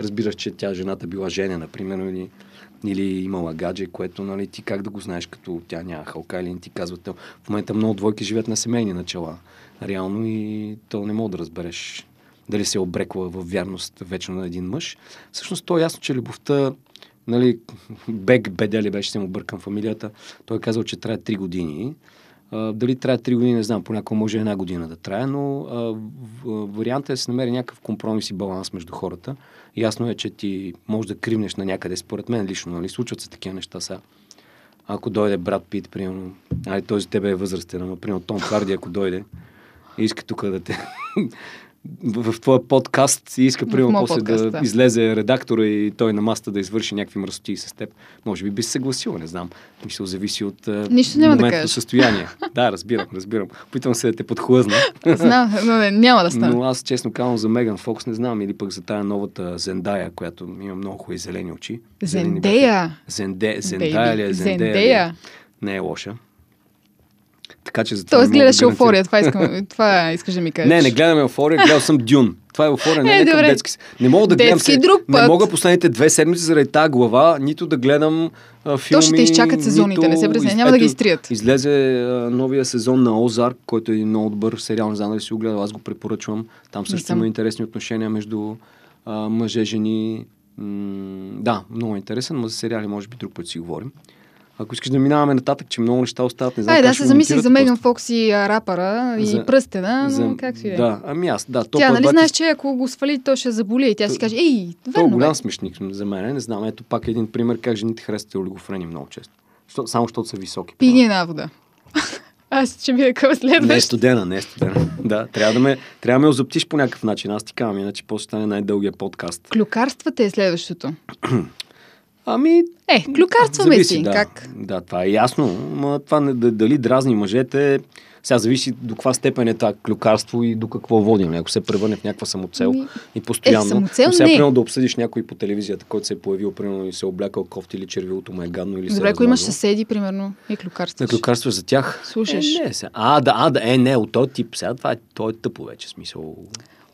разбираш, че тя жената била женя, например, или, или имала гадже, което нали, ти как да го знаеш, като тя няма халка или не ти казват. В момента много двойки живеят на семейни начала, реално и то не мога да разбереш дали се е обрекла в вярност вечно на един мъж. Всъщност то е ясно, че любовта, нали, Бек Бедели беше, се му бъркам фамилията, той е казал, че трябва 3 години. А, дали трябва 3 години, не знам, понякога може една година да трае, но а, вариантът е да се намери някакъв компромис и баланс между хората. Ясно е, че ти можеш да кривнеш на някъде, според мен лично, нали, случват се такива неща сега. Ако дойде брат Пит, примерно, ай, този тебе е възрастен, но, примерно, Том Харди, ако дойде, иска тук да те в, твоя подкаст и иска, примерно, после подкаст, да, излезе редактора и той на маста да извърши някакви мръсоти с теб. Може би би се съгласил, не знам. Мисля, зависи от Нищо няма да кажеш. състояние. да, разбирам, разбирам. Опитвам се да те подхлъзна. Знам, но не, няма да стане. Но аз честно казвам за Меган Фокс не знам или пък за тая новата Зендая, която има много хубави зелени очи. Зендея? Зенде, Зендая ли е? Зендея? Не е лоша. Така че за това. Тоест гледаш еуфория, това, искам, това искаш да ми кажеш. Не, не гледам еуфория, гледал съм Дюн. Това е еуфория, не е, е детски. Не мога да гледам се, друг път. Не мога последните две седмици заради тази глава, нито да гледам а, филми. То ще изчакат сезоните, нито... не се пресня, няма да ги изтрият. Излезе а, новия сезон на Озарк, който е един много добър сериал, не знам дали си го гледал, аз го препоръчвам. Там също има интересни отношения между а, мъже, жени. М- да, много интересен, но за сериали може би друг път си говорим. Ако искаш да минаваме нататък, че много неща остават, не знам. Ай, да, се замислих за Меган Фокс и рапъра и за, пръстена, но за, как си е? Да, ами аз, да. Тя, нали знаеш, че ако го свали, то ще заболи и тя си каже, ей, верно, е голям смешник за мен, не знам. Ето пак един пример как жените харесват олигофрени много често. само защото са високи. Пини една вода. Аз ще ми към следващ. Не е студена, не е студена. да, трябва да ме, трябва да ме озаптиш по някакъв начин. Аз ти казвам, иначе после стане най-дългия подкаст. Клюкарствата е следващото. Ами. Е, клюкарстваме зависи, си. Да, как? да, това е ясно. Ма това не, дали дразни мъжете, сега зависи до каква степен е това клюкарство и до какво водим. Ако се превърне в някаква самоцел ми... и постоянно. Е, самоцел сега, не. примерно, да обсъдиш някой по телевизията, който се е появил, примерно, и се е облякал кофти или червилото му е гадно или Добре, ако имаш съседи, примерно, и клюкарство. Не, клюкарство за тях. Слушаш. Е, не, сега. А, да, а, да, е, не, от този тип. Сега това е, това е тъпо вече, смисъл.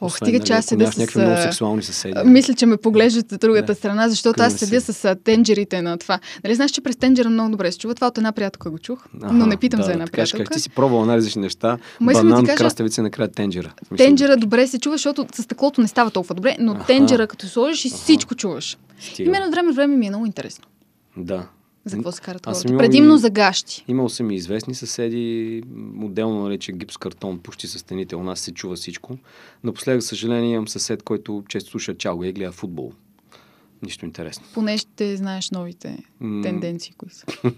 Ох, стига, нали, че аз седя с... много сексуални съседи. Мисля, че ме поглеждат от другата да. страна, защото аз седя си. с тенджерите на това. Нали знаеш, че през тенджера много добре се чува? Това от една приятелка го чух, Аха, но не питам да, за една да, приятелка. Как ти си пробвал най-различни неща, Ма банан, кажа, краставица, накрая тенджера. Смисъл... Тенджера добре се чува, защото с стъклото не става толкова добре, но Аха. тенджера като сложиш и всичко чуваш. Стига. И мен от време време ми е много интересно. Да, за какво се карат хората? Предимно за гащи. Имал съм и известни съседи, отделно нарече гипс картон, почти с стените, у нас се чува всичко. Напоследък, съжаление, имам съсед, който често слуша чалга и гледа футбол. Нищо интересно. Поне ще знаеш новите mm. тенденции, кои са.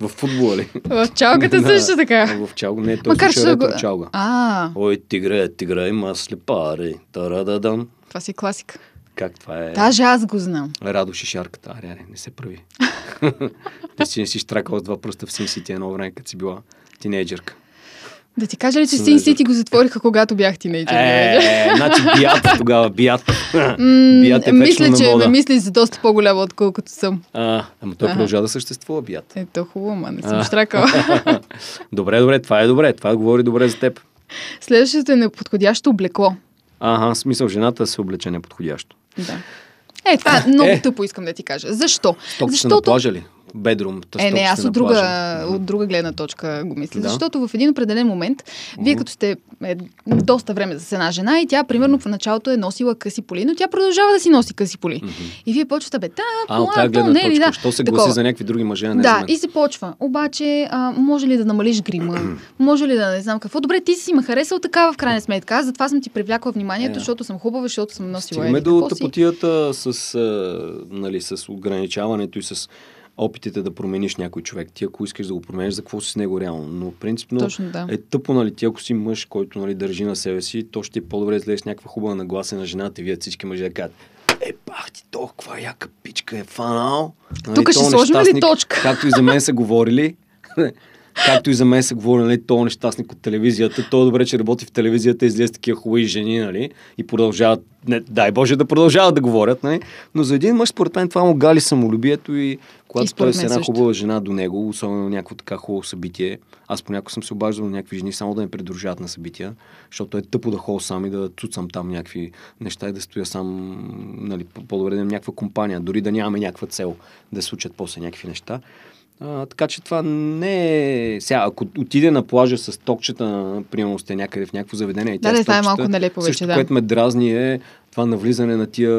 В футбола ли? В чалгата също така. В чалга не, той Макар слуша ретро чалга. А. Ой, тигре, тигре, има слепари. Тарададам. Това си класика. Как това е? Даже аз го знам. Радо шишарката. Аре, аре, не се прави. Ти си не си штракала с два пръста в Син Сити едно време, като си била тинейджърка. Да ти кажа ли, че Син Сити го затвориха, когато бях тинейджър? Е, значи бият тогава, бият. бият е Мисля, че ме мислиш за доста по-голямо, отколкото съм. А, ама той продължава да съществува, бият. Ето хубаво, ма не съм штракала. добре, добре, това е добре. Това говори добре за теб. Следващото е неподходящо облекло. Ага, смисъл жената се облече неподходящо. Да. Е, това е много е. тъпо искам да ти кажа. Защо? Защото... на плажа ли? Бедрум. Е, не, аз от друга, от друга гледна точка го мисля. Да. Защото в един определен момент, вие като сте е, доста време с една жена и тя, примерно, в началото е носила къси поли, но тя продължава да си носи къси поли. Mm-hmm. И вие почвате, бе, да, а, от тази гледна не, точка. Да, Що се такова. гласи за някакви други мъже, не Да, и се почва. Обаче, а, може ли да намалиш грима? може ли да не знам какво? Добре, ти си ме харесал такава в крайна сметка. Аз затова съм ти привлякла вниманието, yeah. Е. защото съм хубава, защото съм носила. Стигаме до тъпотията с, а, нали, с ограничаването и с опитите да промениш някой човек. Ти ако искаш да го промениш, за какво си с него реално. Но принципно Точно, да. е тъпо, нали, ти ако си мъж, който нали, държи на себе си, то ще е по-добре излезеш някаква хубава нагласа на жената и вие всички мъже да кажат, е, бах ти, толкова яка пичка е фанал. Нали, Тук ще сложим ли точка? Както и за мен са говорили. както и за мен се говори, нали, то нещастник от телевизията, то е добре, че работи в телевизията, излезе такива хубави жени, нали, и продължават, не, дай Боже да продължават да говорят, нали, но за един мъж, според мен, това му гали самолюбието и когато той е една хубава жена до него, особено някакво така хубаво събитие, аз понякога съм се обаждал на някакви жени само да ме придружават на събития, защото е тъпо да ходя сам и да цуцам там някакви неща и да стоя сам, нали, по-добре да имам някаква компания, дори да нямаме някаква цел да случат после някакви неща. А, така че това не е... Сега, ако отиде на плажа с токчета, примерно сте някъде в някакво заведение и тя да, това е малко нелепо вече, също, да. което ме дразни е това навлизане на тия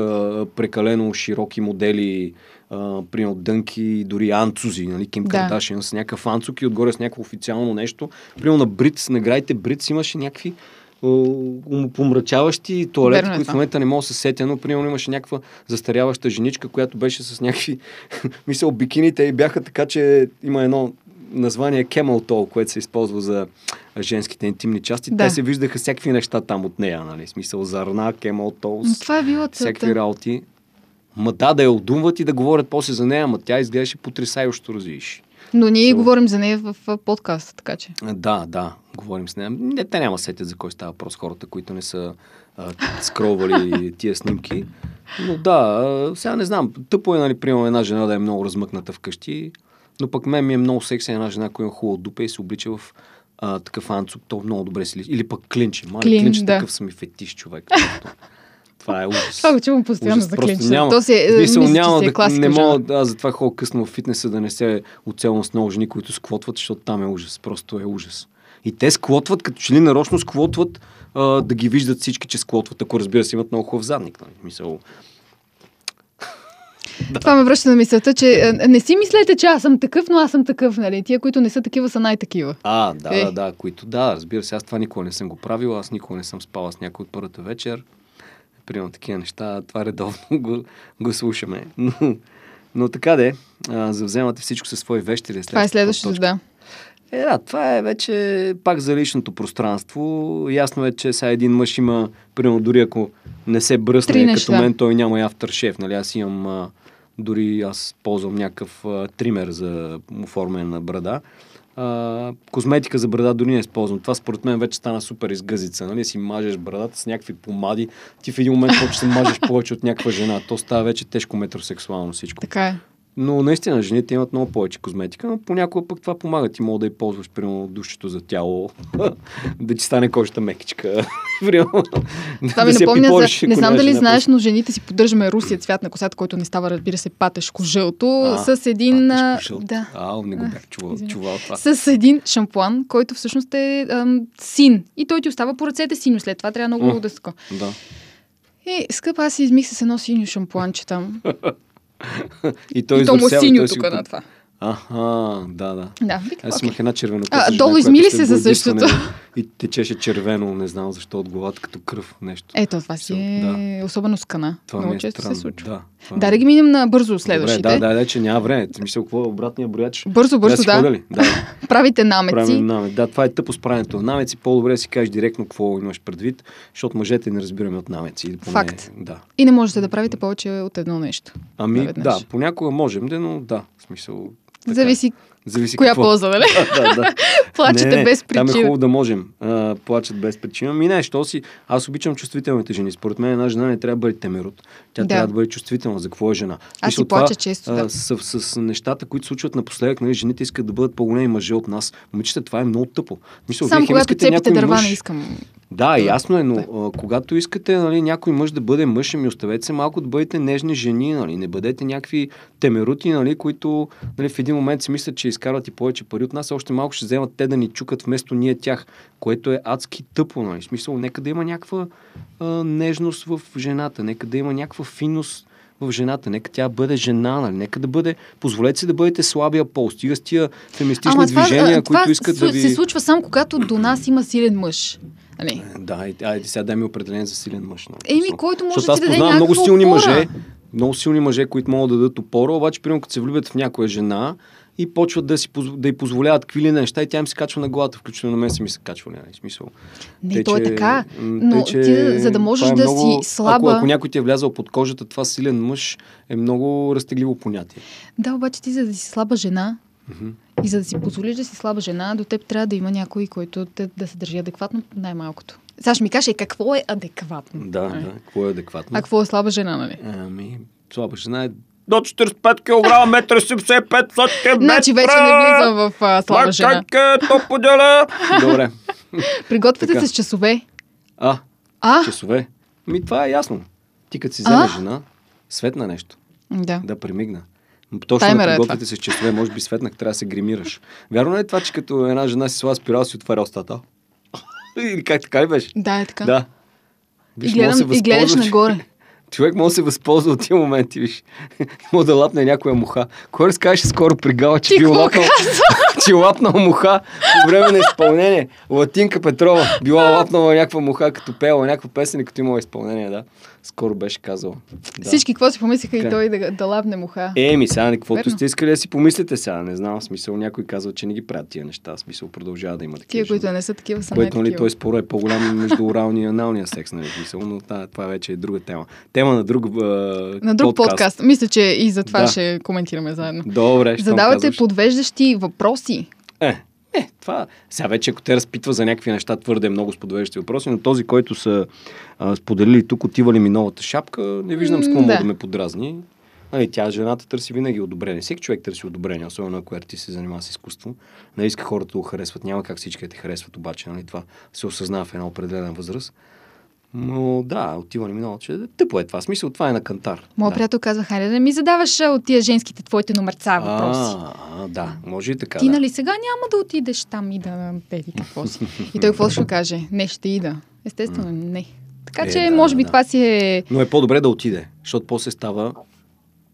прекалено широки модели, а, примерно дънки, дори анцузи, нали, Ким да. Кардашин с някакъв анцук и отгоре с някакво официално нещо. Примерно на Бриц, наградите Бриц имаше някакви помрачаващи туалети, Верно е които в момента не мога да се сетя, но примерно имаше някаква застаряваща женичка, която беше с някакви, мисъл, бикините и бяха така, че има едно название Camel Toe, което се използва за женските интимни части. Да. Те се виждаха всякакви неща там от нея, нали? Смисъл зърна, Camel Toe, това е било всякакви работи. Ма да, да я отдумват и да говорят после за нея, ма тя изглеждаше потрясающа, развиш. Но ние so... говорим за нея в, в подкаст, така че. Да, да, говорим с нея. Не, те няма сетят за кой става въпрос хората, които не са а, скровали тия снимки. Но да, сега не знам. Тъпо е, нали, примерно една жена да е много размъкната вкъщи, но пък мен ми е много секси една жена, която е хубава дупе и се облича в а, такъв анцук, то много добре си Или пък клинче. Мали, Клин, клинче да. такъв са ми фетиш човек. Това е ужас. Това го чувам постоянно за клинча. Няма, То си е, смисъл, мисля, няма е да, не мога, аз затова ходя късно в фитнеса да не се оцелвам с много жени, които сквотват, защото там е ужас. Просто е ужас. И те сквотват, като че ли нарочно сквотват, а, да ги виждат всички, че сквотват, ако разбира се имат много хубав задник. Нали? Мисъл, да. Това ме връща на мисълта, че не си мислете, че аз съм такъв, но аз съм такъв, нали? Тия, които не са такива, са най-такива. А, да, е. да, да, които, да, разбира се, аз това никога не съм го правил, аз никога не съм спала с някой от първата вечер примерно такива неща, това редовно го, го слушаме. Но, но така де, а, завземате всичко със свои вещи. Това е следващото, да. Е, да, това е вече пак за личното пространство. Ясно е, че сега един мъж има, примерно дори ако не се бръсне, като мен, той няма и авторшеф. Нали? Аз имам, а, дори аз ползвам някакъв а, тример за оформяне на брада а, козметика за брада дори не използвам. Това според мен вече стана супер изгъзица. Нали? Си мажеш брадата с някакви помади. Ти в един момент почваш се мажеш повече от някаква жена. То става вече тежко метросексуално всичко. Така е. Но наистина жените имат много повече козметика, но понякога пък това помага. Ти мога да я ползваш, примерно, душчето за тяло, да ти стане кожата мекичка. това ми напомня за... Не знам дали знаеш, но жените си поддържаме русия цвят на косата, който не става, разбира се, патешко жълто, с един... Да. А, не го бях чувал, това. С един шампуан, който всъщност е син. И той ти остава по ръцете синьо. След това трябва много да ска. Да. И, скъпа, аз си измих с едно синьо шампуанче там. и той и то му синьо тук на това. Аха, да, да. Да, Аз имах една червена А, долу измили се за същото. И течеше червено, не знам защо от главата, като кръв нещо. Ето, това си е да. особено скана. Това Много е често странно. се случва. Да, да, да ги минем на бързо следващите. Добре, да, да, да, че няма време. Мисля, какво е обратния брояч? Бързо, бързо, да. да. да. Правите намеци. Правим намеци. Да, това е тъпо с правенето на намеци. По-добре да си кажеш директно какво имаш предвид, защото мъжете не разбираме от намеци. Поне, Факт. Да. И не можете да правите повече от едно нещо. Ами, да, понякога можем, но да, в смисъл така. Зависи Зависи Коя какво. полза, нали? да, да. Плачете не, без причина. Там е хубаво да можем. А, плачат без причина. Ми не, що си. Аз обичам чувствителните жени. Според мен една жена не трябва да бъде темерот. Тя да. трябва да бъде чувствителна. За какво е жена? Аз си плача често. Да. с, с, с, нещата, които случват напоследък, нали, жените искат да бъдат по-големи мъже от нас. Момичета, това е много тъпо. Мисля, Само когато цепите дърва мъж... не искам. Да, ясно е, но а, когато искате нали, някой мъж да бъде мъж, ми оставете се малко да бъдете нежни жени, нали, не бъдете някакви темерути, нали, които нали, в един момент си мислят, че изкарват и повече пари от нас, още малко ще вземат те да ни чукат вместо ние тях, което е адски тъпо. Нали. В смисъл, нека да има някаква а, нежност в жената, нека да има някаква финност в жената. Нека тя бъде жена, нали? Нека да бъде. Позволете си да бъдете слабия пол. Стига с тия феминистични Ама движения, това, които това искат да ви. се случва само когато до нас има силен мъж. Нали? Да, айде сега дай ми определен за силен мъж. Нали? Еми, който може да ти даде познавам много силни опора. мъже, много силни мъже, които могат да дадат опора, обаче, примерно, като се влюбят в някоя жена, и почват да, си, да й позволяват какви неща и тя им се качва на главата, включително на мен се ми се качва. Нали? Смисъл. Не, тъй, то е така, но тъй, че, ти, за да можеш е да много, си слаба... Ако, ако някой ти е влязал под кожата, това силен мъж е много разтегливо понятие. Да, обаче ти за да си слаба жена, Mm-hmm. И за да си позволиш да си слаба жена, до теб трябва да има някой, който те, да се държи адекватно, най-малкото. Сега ще ми каже, какво е адекватно? Да, а? да, какво е адекватно. А какво е слаба жена, нали? Ами, слаба жена е до 45 кг, 1,75 см. Значи вече не влизам в а, слаба жена. Как е, то поделя? Добре. Приготвяте се с часове. А, а? часове. Ми това е ясно. Ти като си вземеш жена, светна нещо. Да. Да премигна. Точно да подготвите се с часове, може би светнак, трябва да се гримираш. Вярно ли е това, че като една жена си слава спирал, си отваря устата? Или как така ли беше? Да, е така. Да. Виж, и, гледам, и гледаш нагоре. Човек може да се възползва от тия моменти, виж. Може да лапне някоя муха. Кой разкажеше скоро при Гала, че бил лапнал, че лапнал муха по време на изпълнение. Латинка Петрова била лапнала някаква муха, като пела някаква песен като имала изпълнение, да. Скоро беше казал. Да. Всички какво си помислиха и той да, да лапне муха. Еми, сега каквото сте искали да си помислите сега. Не знам, смисъл някой казва, че не ги правят тия неща. Смисъл продължава да има такива. Тия, които не са такива, са Което, нали, той според е по-голям между оралния и аналния секс, нали, смисъл, но това, това вече е друга тема. Тема на друг, а, на друг подкаст. подкаст. Мисля, че и за това да. ще коментираме заедно. Добре. Задавате казваш... подвеждащи въпроси. Е, е, това. Сега вече, ако те разпитва за някакви неща, твърде много с подвеждащи въпроси, но този, който са а, споделили тук, отива ли ми новата шапка, не виждам с какво да. да ме подразни. Нали, тя, жената, търси винаги одобрение. Всеки човек търси одобрение, особено ако ти се занимава с изкуство. Не иска хората да го харесват. Няма как всички да те харесват, обаче. Нали, това се осъзнава в една определена възраст. Но да, отива минало, че тъпо е това. Смисъл, това е на кантар. Моя да. приятел казва, хайде да ми задаваш от тия женските твоите номерца въпроси. А, а, да, може и така. Ти да. нали сега няма да отидеш там и да теди какво си. и той какво ще каже? Не, ще ида. Естествено, не. Така е, че, да, може би да. това си е... Но е по-добре да отиде, защото после става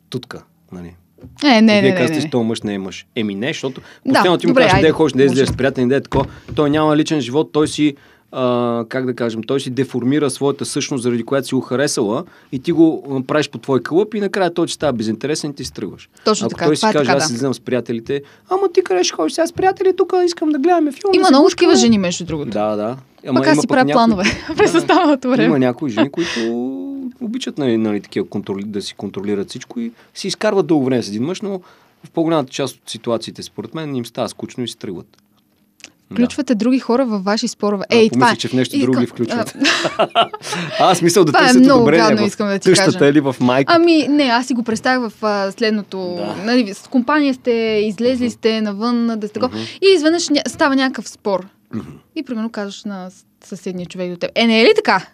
тутка. Нали? Е, не, Вие не, казвате, че този мъж не е мъж. Еми не, защото постоянно да, ти му кажеш, да ходиш, да излезеш с приятели, да е такова. Той няма личен живот, той си а, как да кажем, той си деформира своята същност, заради която си го харесала и ти го правиш по твой кълъп и накрая той че става безинтересен и ти стръгваш. Точно Ако така. той си е каже, така, аз да. излизам с приятелите, ама ти къде ще ходиш сега с приятели, тук искам да гледаме филм. Има много такива жени, между другото. Да, да. Ама пък аз си правя планове през останалото време. Има някои жени, които обичат нали, нали, такива контроли, да си контролират всичко и си изкарват дълго време с един мъж, но в по-голямата част от ситуациите, според мен, им става скучно и се тръгват. Включвате да. други хора във ваши спорове. Ей, това е. че в нещо друго ли включват. аз мисля да това търсят е много гадно, в искам да ти къщата кажа. или в майка. Ами, не, аз си го представях в а, следното. Да. Нали, с компания сте, излезли сте навън, да сте uh-huh. И изведнъж ня... става някакъв спор. Uh-huh. И примерно казваш на съседния човек до теб. Е, не е ли така?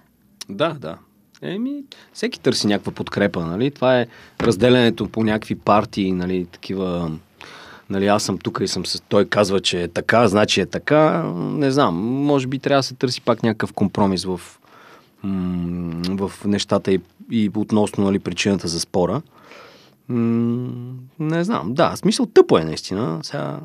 Да, да. Еми, всеки търси някаква подкрепа, нали? Това е разделянето по някакви партии, нали, такива нали, аз съм тук и съм с... Той казва, че е така, значи е така. Не знам, може би трябва да се търси пак някакъв компромис в, в нещата и, и относно нали, причината за спора. не знам, да, смисъл тъпо е наистина. Сега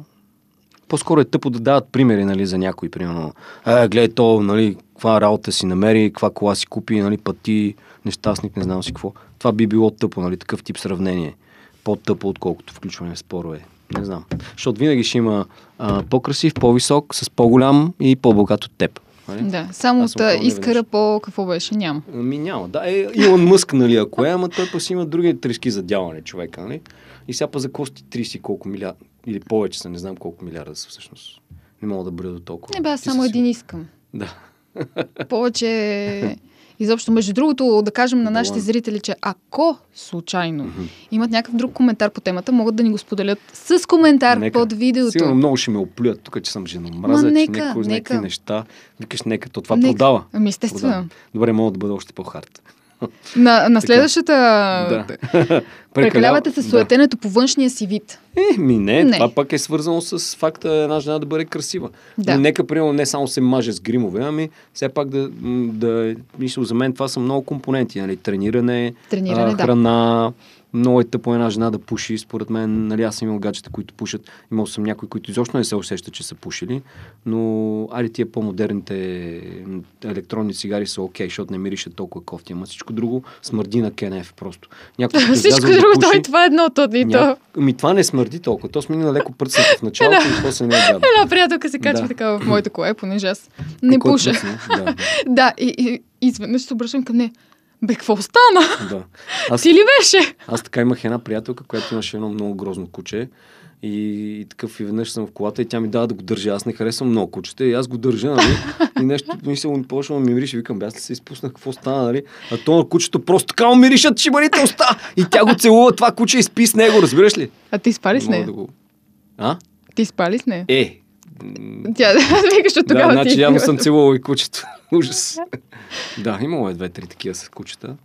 по-скоро е тъпо да дават примери, нали, за някой, примерно. Е, гледай то, нали, каква работа си намери, каква кола си купи, нали, пъти, нещастник, не знам си какво. Това би било тъпо, нали, такъв тип сравнение. По-тъпо, отколкото включване в спорове. Не знам. Защото винаги ще има а, по-красив, по-висок, с по-голям и по-богат от теб. Нали? Да, само от искара по какво беше, няма. Ами няма, да. Е, Илон Мъск, нали, ако е, ама той си има други трески за дяване човека, нали? И сега па за кости 30 колко милиарда, или повече са, не знам колко милиарда са всъщност. Не мога да броя до толкова. Не бе, само един искам. Да. Повече Изобщо, между другото, да кажем на нашите зрители, че ако случайно mm-hmm. имат някакъв друг коментар по темата, могат да ни го споделят с коментар нека. под видеото. Сигурно много ще ме оплюят тук, че съм женомраза, нека, че някой нека. неща. Викаш, нека, то това нека. продава. Ами естествено. Продава. Добре, мога да бъда още по-хард. На, на следващата... Да. Прекалявате с суетенето да. по външния си вид. Е, ми не, не, това пък е свързано с факта една жена да бъде красива. Да. Но нека, примерно, не само се маже с гримове, ами все пак да, да мисля, за мен това са много компоненти, нали? Трениране, Трениране а, храна, да много е тъпо една жена да пуши. Според мен, нали, аз съм имал гаджета, които пушат. Имал съм някои, които изобщо не се усещат, че са пушили. Но, ари тия по-модерните електронни цигари са окей, okay, защото не мирише толкова кофти. Ама всичко друго смърди на КНФ просто. Някой, всичко друго, да пуши, той това е едното. Ня... то. Ами това не смърди толкова. То смени на леко пръцата в началото и после не е гадно. Една приятелка се качва да. така в моето коле, понеже аз не пуша. да, да. и, и, изведнъж се обръщам към нея. Бе, какво стана? Да. Аз, Ти ли беше? Аз така имах една приятелка, която имаше едно много грозно куче И, и такъв и веднъж съм в колата и тя ми дава да го държа. Аз не харесвам много кучета и аз го държа, нали? И нещо мисля, ми почва ми мирише. Викам, аз ли се изпуснах, какво стана, нали? А то на кучето просто така му миришат шибаните уста. И тя го целува това куче и спи с него, разбираш ли? А ти спали с нея? Да го... А? Ти спали с нея? Е, тя викаш от тогава. Да, значи явно съм целувал и кучето. Ужас. да, имало е две-три такива с кучета.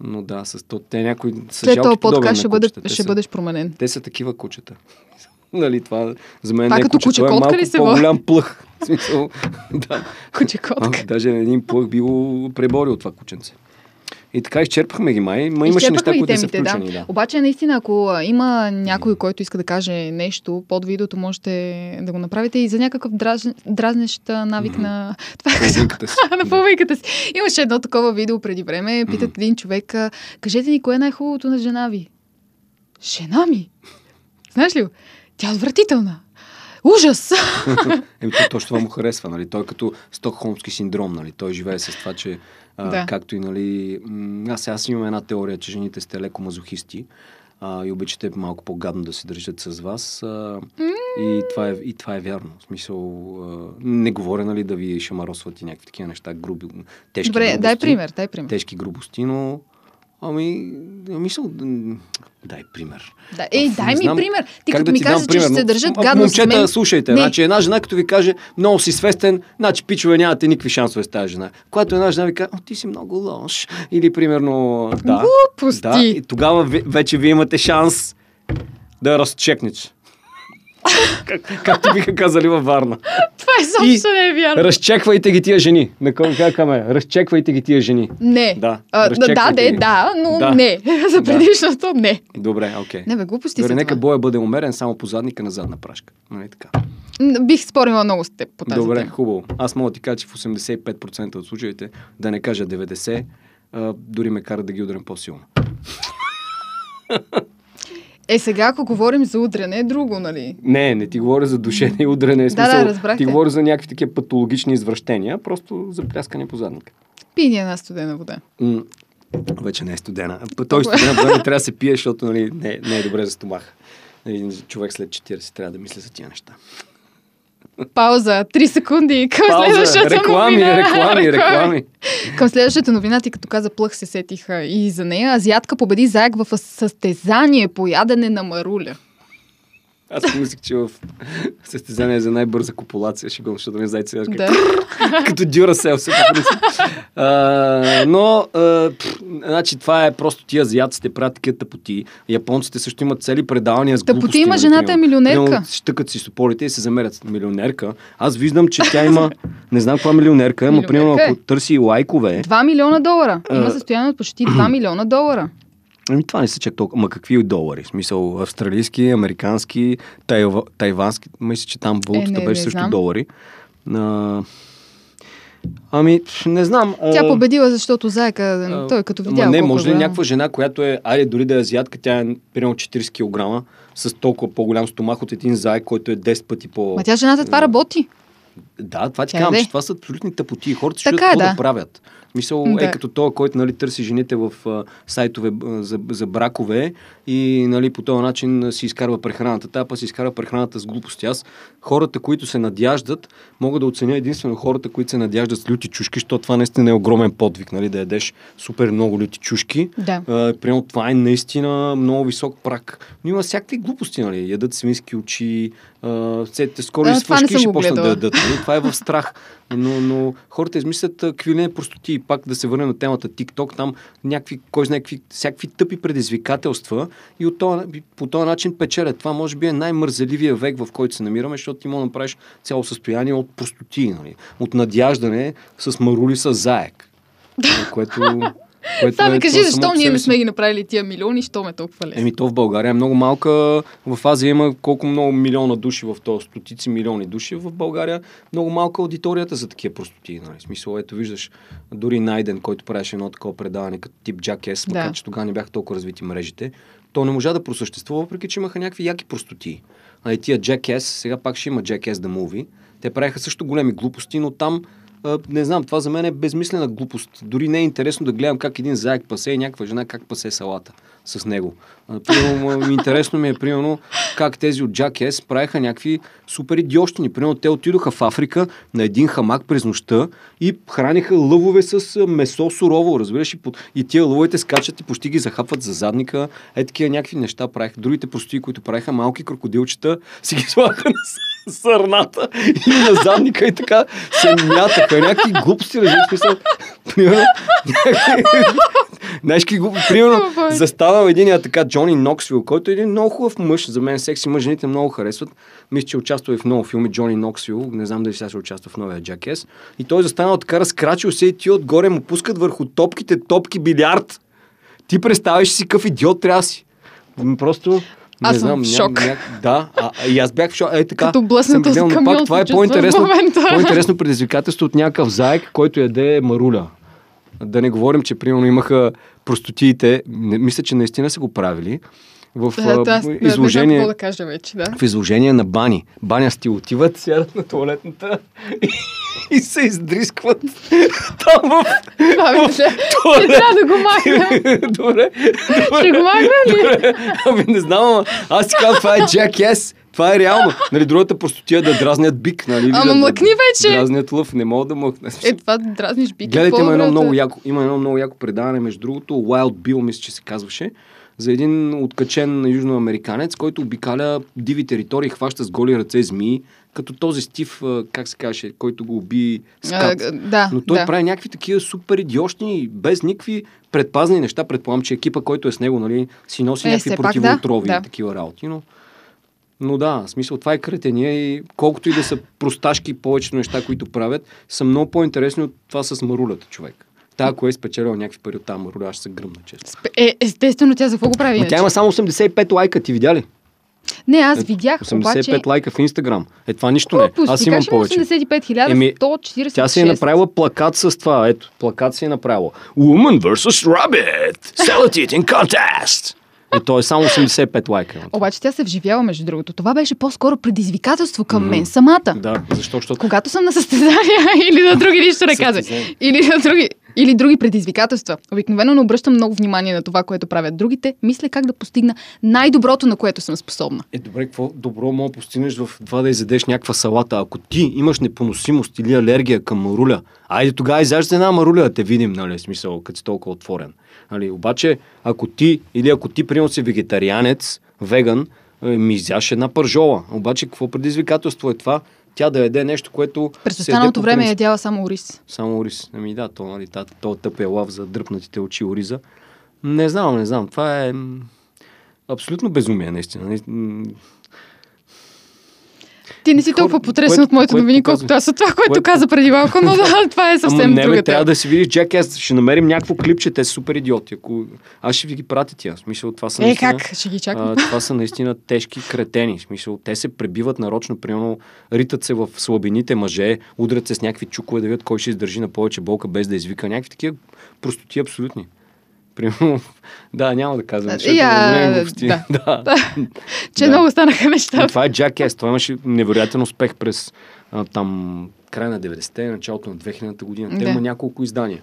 Но да, с то, те някои са След този подкаст ще, бъде, ще са, бъдеш променен. Те са такива кучета. нали, това за мен това не е като куче, котка е ли се по-голям плъх. смисъл, да. Куче котка. даже един плъх би го преборил това кученце. И така изчерпахме ги май. Ма имаше неща, които са включени. Да. да. Обаче, наистина, ако има някой, който иска да каже нещо под видеото, можете да го направите и за някакъв драж... дразнещ навик mm-hmm. на... Това си. на пълвайката си. Имаше едно такова видео преди време. Питат mm-hmm. един човек, кажете ни, кое е най-хубавото на жена ви? Жена ми? Знаеш ли? Тя е отвратителна. Ужас! Еми, то, точно това му харесва, нали? Той е като стокхолмски синдром, нали? Той живее с това, че а, да. както и, нали... Аз, аз имам една теория, че жените сте леко мазохисти а, и обичате малко по-гадно да се държат с вас. А, mm. и, това е, и това е вярно. В смисъл, а, не говоря, нали, да ви шамаросват и някакви такива неща, груби, тежки Добре, грубости, дай пример, дай пример. Тежки грубости, но Ами, мисля, дай пример. Да, ей, дай ми пример. Ти като да ми кажеш, че ще се държат гадно Момчета, мен... слушайте, не. значи една жена, като ви каже, много си свестен, значи пичове нямате никакви шансове с тази жена. Когато една жена ви каже, ти си много лош. Или примерно, да. Глупости. Да, и тогава вече вие имате шанс да разчекнете. Как, както биха казали във Варна. Това е също не е вярно. Разчеквайте ги тия жени. На как каме? Разчеквайте ги тия жени. Не. Да. А, да, да, да, но да. не. За предишното не. Добре, окей. Okay. Не, бе, глупости Добре, нека боя бъде умерен само по задника на задна прашка. Нали така? Бих спорила много с теб по тази Добре, тема. хубаво. Аз мога да ти кажа, че в 85% от случаите, да не кажа 90%, а, дори ме кара да ги ударям по-силно. Е, сега, ако говорим за удряне, е друго, нали? Не, не ти говоря за душене и удряне. Смисъл, да, да, разбрахте. Ти говоря за някакви такива патологични извращения, просто за пляскане по задника. Пи ни една студена вода. М- вече не е студена. Той студена вода не трябва да се пие, защото нали, не, не е добре за стомаха. Нали, човек след 40 трябва да мисли за тия неща. Пауза, 3 секунди към Пауза, следващата реклами, новина. Реклами, реклами, Към следващата новина, ти като каза плъх се сетиха и за нея. Азиатка победи заек в състезание по ядене на маруля. Аз мислих, че в състезание за най-бърза копулация ще го, защото ме зайци да. като дюра сел се а, Но, а, пф, значи, това е просто ти азиатците правят такива тъпоти. Японците също имат цели предавания с глупости. Тъпоти има, жената е милионерка. Щъкат си сополите и се замерят с милионерка. Аз виждам, че тя има, не знам каква милионерка, но примерно ако търси лайкове. 2 милиона долара. Има състояние от почти 2 милиона долара. Ами това не са чак толкова. Ма какви долари? В смисъл австралийски, американски, тайва, тайвански. Мисля, че там валутата е, не, беше не също знам. долари. А, Ами, не знам. Тя победила, защото заека, а, той като видял. Не, може ли някаква жена, която е, айде дори да е азиатка, тя е примерно 40 кг, с толкова по-голям стомах от един заек, който е 10 пъти по... Ма тя жената това работи. Да, това ти казвам, че това са абсолютни тъпоти. Хората ще какво да. да правят. Мисъл да. е като този, който нали, търси жените в а, сайтове а, за, за бракове и нали, по този начин си изкарва прехраната. Та па си изкарва прехраната с глупости. Аз хората, които се надяждат, мога да оценя единствено хората, които се надяждат с люти чушки, защото това наистина е огромен подвиг, нали, да ядеш супер много люти чушки. Да. А, примерно това е наистина много висок прак. Но има всякакви глупости, нали. Ядат свински очи, Сетите, скоро и свършки ще почнат да ядат. Нали? Това е в страх. Но, но хората измислят квилине простоти. И пак да се върнем на темата TikTok, там някакви, кой знае, какви, всякакви тъпи предизвикателства и от това, по този начин печелят. Това може би е най-мързеливия век, в който се намираме, защото ти може да направиш цяло състояние от простоти, нали? от надяждане с марули с заек. което Само ми кажи, защо ние не сме ги направили тия милиони, що ме толкова лесно? Еми, то в България е много малка. В Азия има колко много милиона души в този, стотици милиони души. В България много малка аудиторията за такива простоти. Нали? Смисъл, ето виждаш, дори Найден, който правеше едно такова предаване като тип Джакес, да. макар че тогава не бяха толкова развити мрежите, то не можа да просъществува, въпреки че имаха някакви яки простоти. А и тия Jackass, сега пак ще има Jackass the Movie. Те правиха също големи глупости, но там не знам, това за мен е безмислена глупост. Дори не е интересно да гледам как един заек пасе и някаква жена как пасе салата. С него. Примерно, интересно ми е, примерно, как тези от Jackass правиха някакви супер идиощини. Примерно, те отидоха в Африка на един хамак през нощта и храниха лъвове с месо сурово, разбираш? И, и тия лъвовете скачат и почти ги захапват за задника. Е, такива някакви неща правиха. Другите прости, които правиха малки крокодилчета, си ги слагаха на сърната и на задника и така се мятаха. Някакви глупости, разбираш? Примерно, Знаеш ки го, примерно, застанал един така Джони Ноксвил, който е един много хубав мъж, за мен секси мъж, жените много харесват. Мисля, че участва и в много филми Джони Ноксвил, не знам дали сега се участва в новия Джакес. И той е застанал така, разкрачил се и ти отгоре му пускат върху топките топки билярд. Ти представиш си какъв идиот трябва си. Просто аз не знам, съм в шок. Ня, ня, да, а, и аз бях в шок. Е, така, Като блъснато с камион, пак, това е по-интересно, по-интересно предизвикателство от някакъв заек, който яде маруля. Да не говорим, че примерно имаха простотиите, не, мисля, че наистина са го правили, в да, изложение, да, да кажа вече, да. в изложение на бани. Баня сти отиват, сядат на туалетната и, и се издрискват там в, Това в туалет. трябва да го махнем. добре. Ще го махнем ли? Добре. Ами не знам, аз си казвам, това е Jackass. Това е реално. Нали, другата простотия да дразнят бик. Нали, Ама да, млъкни вече. Дразнят лъв, не мога да млъкна. Е, това дразниш бик. Гледайте, има едно, много яко, има едно много яко предаване, между другото, Wild Bill, мисля, че се казваше, за един откачен южноамериканец, който обикаля диви територии, хваща с голи ръце змии, като този Стив, как се каже, който го уби скат. А, да, Но той да. прави някакви такива супер идиощни, без никакви предпазни неща. Предполагам, че екипа, който е с него, нали, си носи Е, някакви противоотрови да, да. такива работи. Но, но да, в смисъл, това е кретения и колкото и да са просташки повечето неща, които правят, са много по-интересни от това с марулята, човек. Та, ако е спечелила някакви пари от тази маруля, аз ще се гръмна, често. Е, естествено, тя за какво го прави? Но тя има само 85 лайка, ти видя ли? Не, аз видях, 85 обаче... лайка в Инстаграм. Е, това нищо не. Глупост, Аз имам повече. 85 Еми, 146. Тя си е направила плакат с това. Ето, плакат си е направила. Woman vs. Rabbit. Salad eating contest. Е, то е само 85 лайка. Обаче тя се вживява, между другото. Това беше по-скоро предизвикателство към мен самата. Да, защо? Защото Когато съм на състезания или на други, нищо не. Състезания. Или на други, или други предизвикателства. Обикновено не обръщам много внимание на това, което правят другите. Мисля как да постигна най-доброто, на което съм способна. Е, добре, какво добро мога да постигнеш в това да изядеш някаква салата? Ако ти имаш непоносимост или алергия към маруля, айде тогава изяждаш една маруля да те видим, нали, смисъл, като си толкова отворен. Нали, обаче, ако ти, или ако ти, примерно, си вегетарианец, веган, е, ми изяш една пържола. Обаче, какво предизвикателство е това? Тя да яде нещо, което. През останалото време е ядяла само ориз. Само ориз. Ами да, то, нали, та, то тъпия лав за дръпнатите очи ориза. Не знам, не знам. Това е абсолютно безумие, наистина. Ти не си Хора, толкова потресен което- от моите което новини, колкото аз от това, което което- каза преди малко, но да, това е съвсем Ама не, друга бе, трябва да си видиш Jackass. Ще намерим някакво клипче, те са супер идиоти. Ако... Аз ще ви ги пратя тия. В смисъл, това са Е, наистина, как? Ще ги чакам. а, това са наистина тежки кретени. Смисъл, те се пребиват нарочно, примерно, ритат се в слабините мъже, удрят се с някакви чукове да видят кой ще издържи на повече болка без да извика. Някакви такива простоти абсолютни. Примерно, да, няма да казвам. защото не е да. да. Че да. много станаха неща. това е Jackass. Това имаше невероятен успех през а, там края на 90-те, началото на 2000-та година. Те Да. има няколко издания.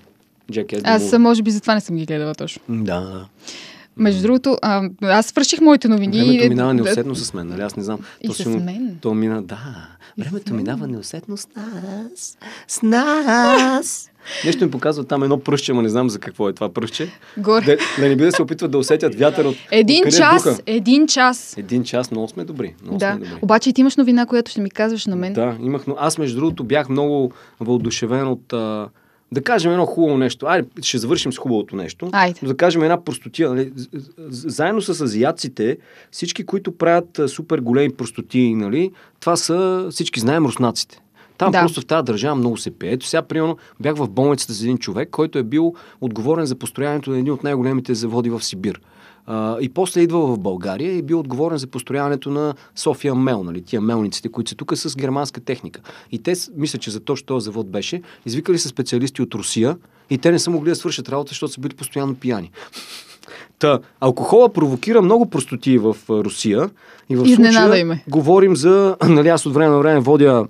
Jackass. Аз The Movie. може би затова не съм ги гледала точно. Да, да. Между другото, а, аз свърших моите новини. Времето минава Да, неусетно с мен, нали? Аз не знам. И То с мен. То мина, да. Времето минава неусетно с нас. С нас. Нещо ми показва там едно пръстче, ама не знам за какво е това пръстче. Горе. Да, да не би да се опитват да усетят вятър от Един откъде час, духа. един час. Един час, много сме добри. Много Да. сме добри. Обаче и ти имаш новина, която ще ми казваш на мен. Да, имах, но аз между другото бях много въодушевен от, а, да кажем едно хубаво нещо. Айде, ще завършим с хубавото нещо. Айде. Но да кажем една простотия. Нали? Заедно с азиатците, всички, които правят супер големи простоти, нали? това са, всички знаем, руснаците. Там Да. просто в тази държава много се пее. Ето сега, примерно, бях в болницата с един човек, който е бил отговорен за построяването на един от най-големите заводи в Сибир. А, и после идва в България и бил отговорен за построяването на София Мел, нали, тия мелниците, които са тук с германска техника. И те, мисля, че за точно този завод беше, извикали са специалисти от Русия и те не са могли да свършат работа, защото са били постоянно пияни. Та, алкохола провокира много простоти в Русия. И в случая е. говорим за... Нали, аз от време на време водя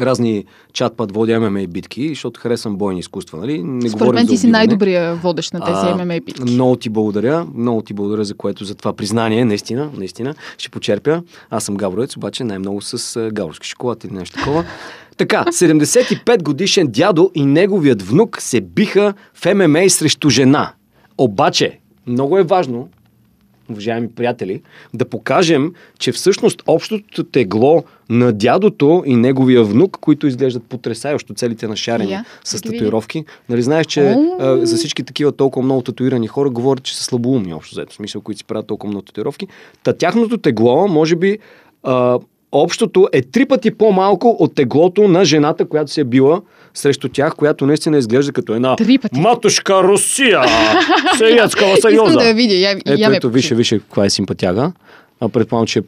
разни чат-пат водя ММА битки, защото харесвам бойни изкуства. Нали? Не Според мен ти си най-добрия водещ на тези ММА битки. Много ти благодаря, много ти благодаря за което, за това признание, наистина, наистина. Ще почерпя. Аз съм гавровец, обаче най-много с гавровски шоколад или нещо такова. Така, 75 годишен дядо и неговият внук се биха в ММА срещу жена. Обаче, много е важно уважаеми приятели, да покажем, че всъщност общото тегло на дядото и неговия внук, които изглеждат потрясащо, целите на шарени yeah, с татуировки. Нали знаеш, че oh. а, за всички такива толкова много татуирани хора говорят, че са слабоумни общо взето, смисъл, които си правят толкова много татуировки. Та тяхното тегло, може би, а, общото е три пъти по-малко от теглото на жената, която се е била срещу тях, която наистина изглежда като една матушка Русия, Съветского съюза. Искам да я видя. Я, ето, я ето, више, више, каква е симпатяга. А предполагам, че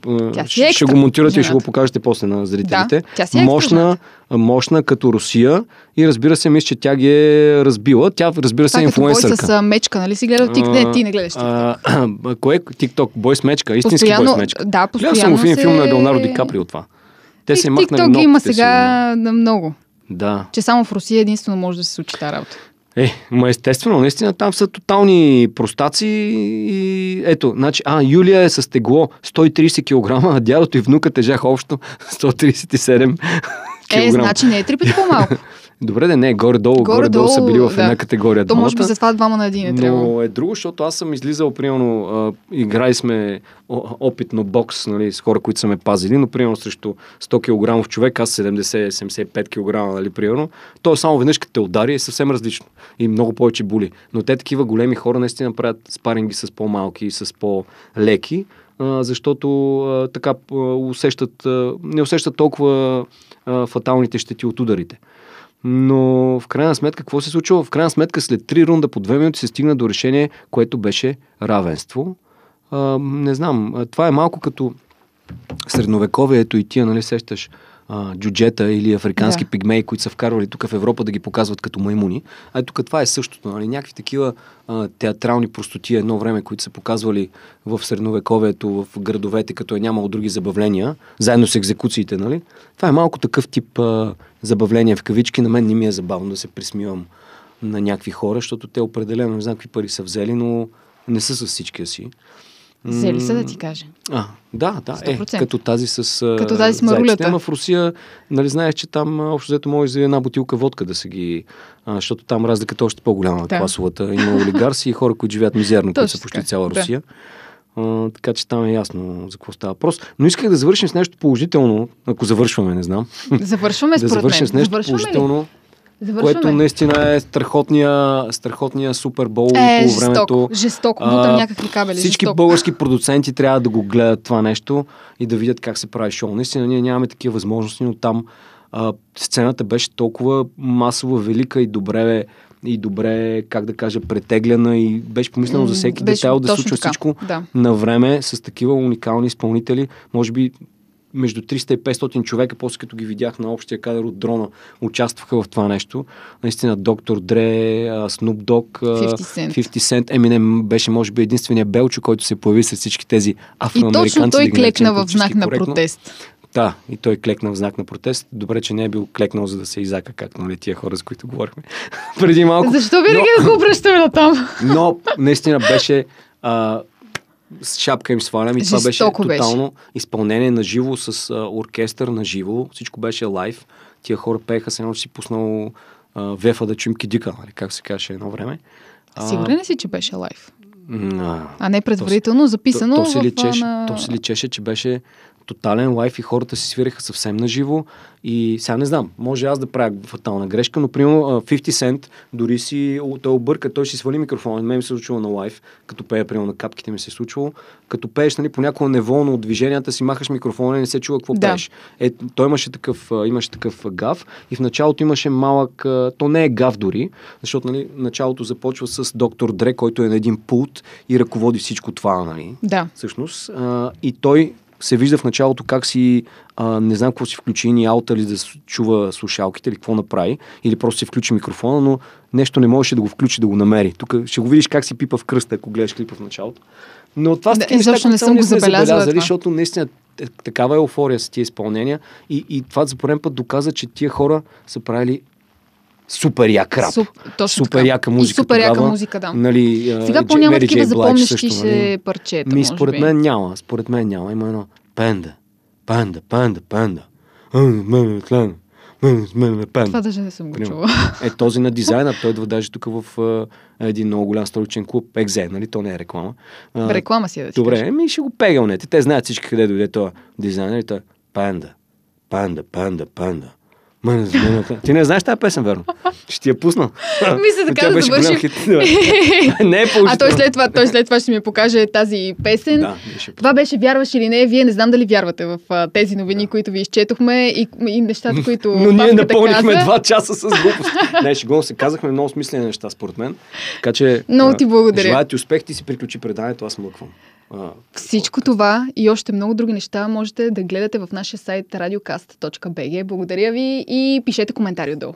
ще, ще го монтирате и ще го покажете после на зрителите. Да, е мощна, мощна като Русия и разбира се, мисля, че тя ги е разбила. Тя, разбира се, е инфлуенсърка. с мечка, нали си гледал тик? Не, ти не гледаш TikTok. Кое е TikTok? Бой с мечка? Истински постоянно, бой с мечка. Да, постоянно Гледал съм в един филм на Леонардо Ди Каприо това. Те се махнали TikTok има сега на много. Да. Че само в Русия единствено може да се случи тази работа. Е, ма естествено, наистина там са тотални простаци и ето, значи, а, Юлия е с тегло 130 кг, а дядото и внука тежаха общо 137 кг. Е, значи не е три пъти по-малко. Добре, да не, горе-долу, горе-долу, горе-долу са били в една да. категория. То може би за това двама на един е трябва. Но е друго, защото аз съм излизал, примерно, а, играли сме опитно бокс, нали, с хора, които са ме пазили, но примерно срещу 100 кг човек, аз 70-75 кг, нали, примерно, то е само веднъж като те удари е съвсем различно и много повече боли. Но те такива големи хора наистина правят спаринги с по-малки и с по-леки, защото а, така усещат, а, не усещат толкова а, фаталните щети от ударите. Но в крайна сметка, какво се случва? В крайна сметка, след три рунда по две минути се стигна до решение, което беше равенство. А, не знам, това е малко като средновековието и тия, нали, сещаш, а, джуджета или африкански да. пигмеи, които са вкарвали тук в Европа да ги показват като маймуни. А тук това е същото. Нали? Някакви такива а, театрални простоти едно време, които са показвали в средновековието, в градовете, като е нямало други забавления, заедно с екзекуциите. Нали? Това е малко такъв тип а, забавление в кавички. На мен не ми е забавно да се присмивам на някакви хора, защото те определено не знам какви пари са взели, но не са с всичкия си. Взели са да ти кажа. А, да, да. Е, като тази с. Като тази с марулята. Ама в Русия, нали знаеш, че там общо взето може за една бутилка водка да се ги. А, защото там разликата е още по-голяма да. класовата. Има олигарси и хора, които живеят мизерно, които са почти цяла Русия. Да. А, така че там е ясно за какво става въпрос. Но исках да завършим с нещо положително, ако завършваме, не знам. Завършваме да завършим с нещо положително. Ли? Завършваме. Което наистина е страхотния, страхотния супербол е, по времето. Жестоко. Бутам някакви кабели. Всички жестоко. български продуценти трябва да го гледат това нещо и да видят как се прави шоу. Наистина ние нямаме такива възможности, но там а, сцената беше толкова масово велика и добре и добре, как да кажа, претегляна и беше помислено за всеки беше детайл да случва така. всичко да. на време с такива уникални изпълнители. Може би между 300 и 500 човека, после като ги видях на общия кадър от дрона, участваха в това нещо. Наистина доктор Дре, Snoop Dogg, 50 Cent, Eminem беше може би единствения белчо, който се появи с всички тези афроамериканци. И точно той клекна в знак на протест. Да, и той клекна в знак на протест. Добре, че не е бил клекнал, за да се изака, както нали, тия хора, с които говорихме преди малко. Защо винаги но, да го обръщаме на там? но наистина беше а, с шапка им свалям и това беше тотално беше. изпълнение на живо с а, оркестър на живо. Всичко беше лайв. Тия хора пееха се едно, че си пуснал а, Вефа да чуем кидика, нали, как се каже едно време. Сигурен ли си, че беше лайв? А, а не предварително записано то, то, се личеше, на... то се личеше, че беше тотален лайф и хората си свиреха съвсем на живо. И сега не знам, може аз да правя фатална грешка, но примерно 50 Cent дори си той обърка, той си свали микрофона. Мен ми се е случило на лайф, като пея, примерно на капките ми се е случило. Като пееш, нали, понякога неволно от движенията си махаш микрофона и не се чува какво да. пееш. Е, той имаше такъв, имаше такъв гав и в началото имаше малък, то не е гав дори, защото нали, началото започва с доктор Дре, който е на един пулт и ръководи всичко това, нали? Да. Всъщност. И той се вижда в началото как си, а, не знам какво си включи, ни аута ли да чува слушалките или какво направи, или просто си включи микрофона, но нещо не можеше да го включи, да го намери. Тук ще го видиш как си пипа в кръста, ако гледаш клипа в началото. Но това са такива неща, не съм го забелязали, защото наистина такава еуфория с тия изпълнения и, и това за пореден път доказа, че тия хора са правили супер як рап. Суп, точно супер така. яка музика. И супер яка музика, да. Нали, Сега по-няма такива запомнящи се нали? парчета. Ми, според би. мен няма. Според мен няма. Има едно панда, панда, панда, панда. Това даже не съм го чула. Е, този на дизайна, той идва даже тук в uh, един много голям столичен клуб, Екзе, нали? То не е реклама. Uh, реклама си е да си Добре, ми ще го пегълнете. Те знаят всички къде дойде това дизайнер и той панда, панда, панда, панда. Ти не знаеш тази песен, верно? Ще ти я пусна. Мисля така да завършим. не е А той след, това, той след това ще ми покаже тази песен. Да, това беше вярваш или не. Вие не знам дали вярвате в а, тези новини, да. които ви изчетохме и, и нещата, които Но ние напълнихме каза. два часа с глупост. не, ще го се казахме много смислени неща, според мен. Така че. Много ти благодаря. Желая ти успех, ти си приключи предаването, аз млъквам. Всичко това и още много други неща можете да гледате в нашия сайт radiocast.bg. Благодаря ви и пишете коментари отдолу.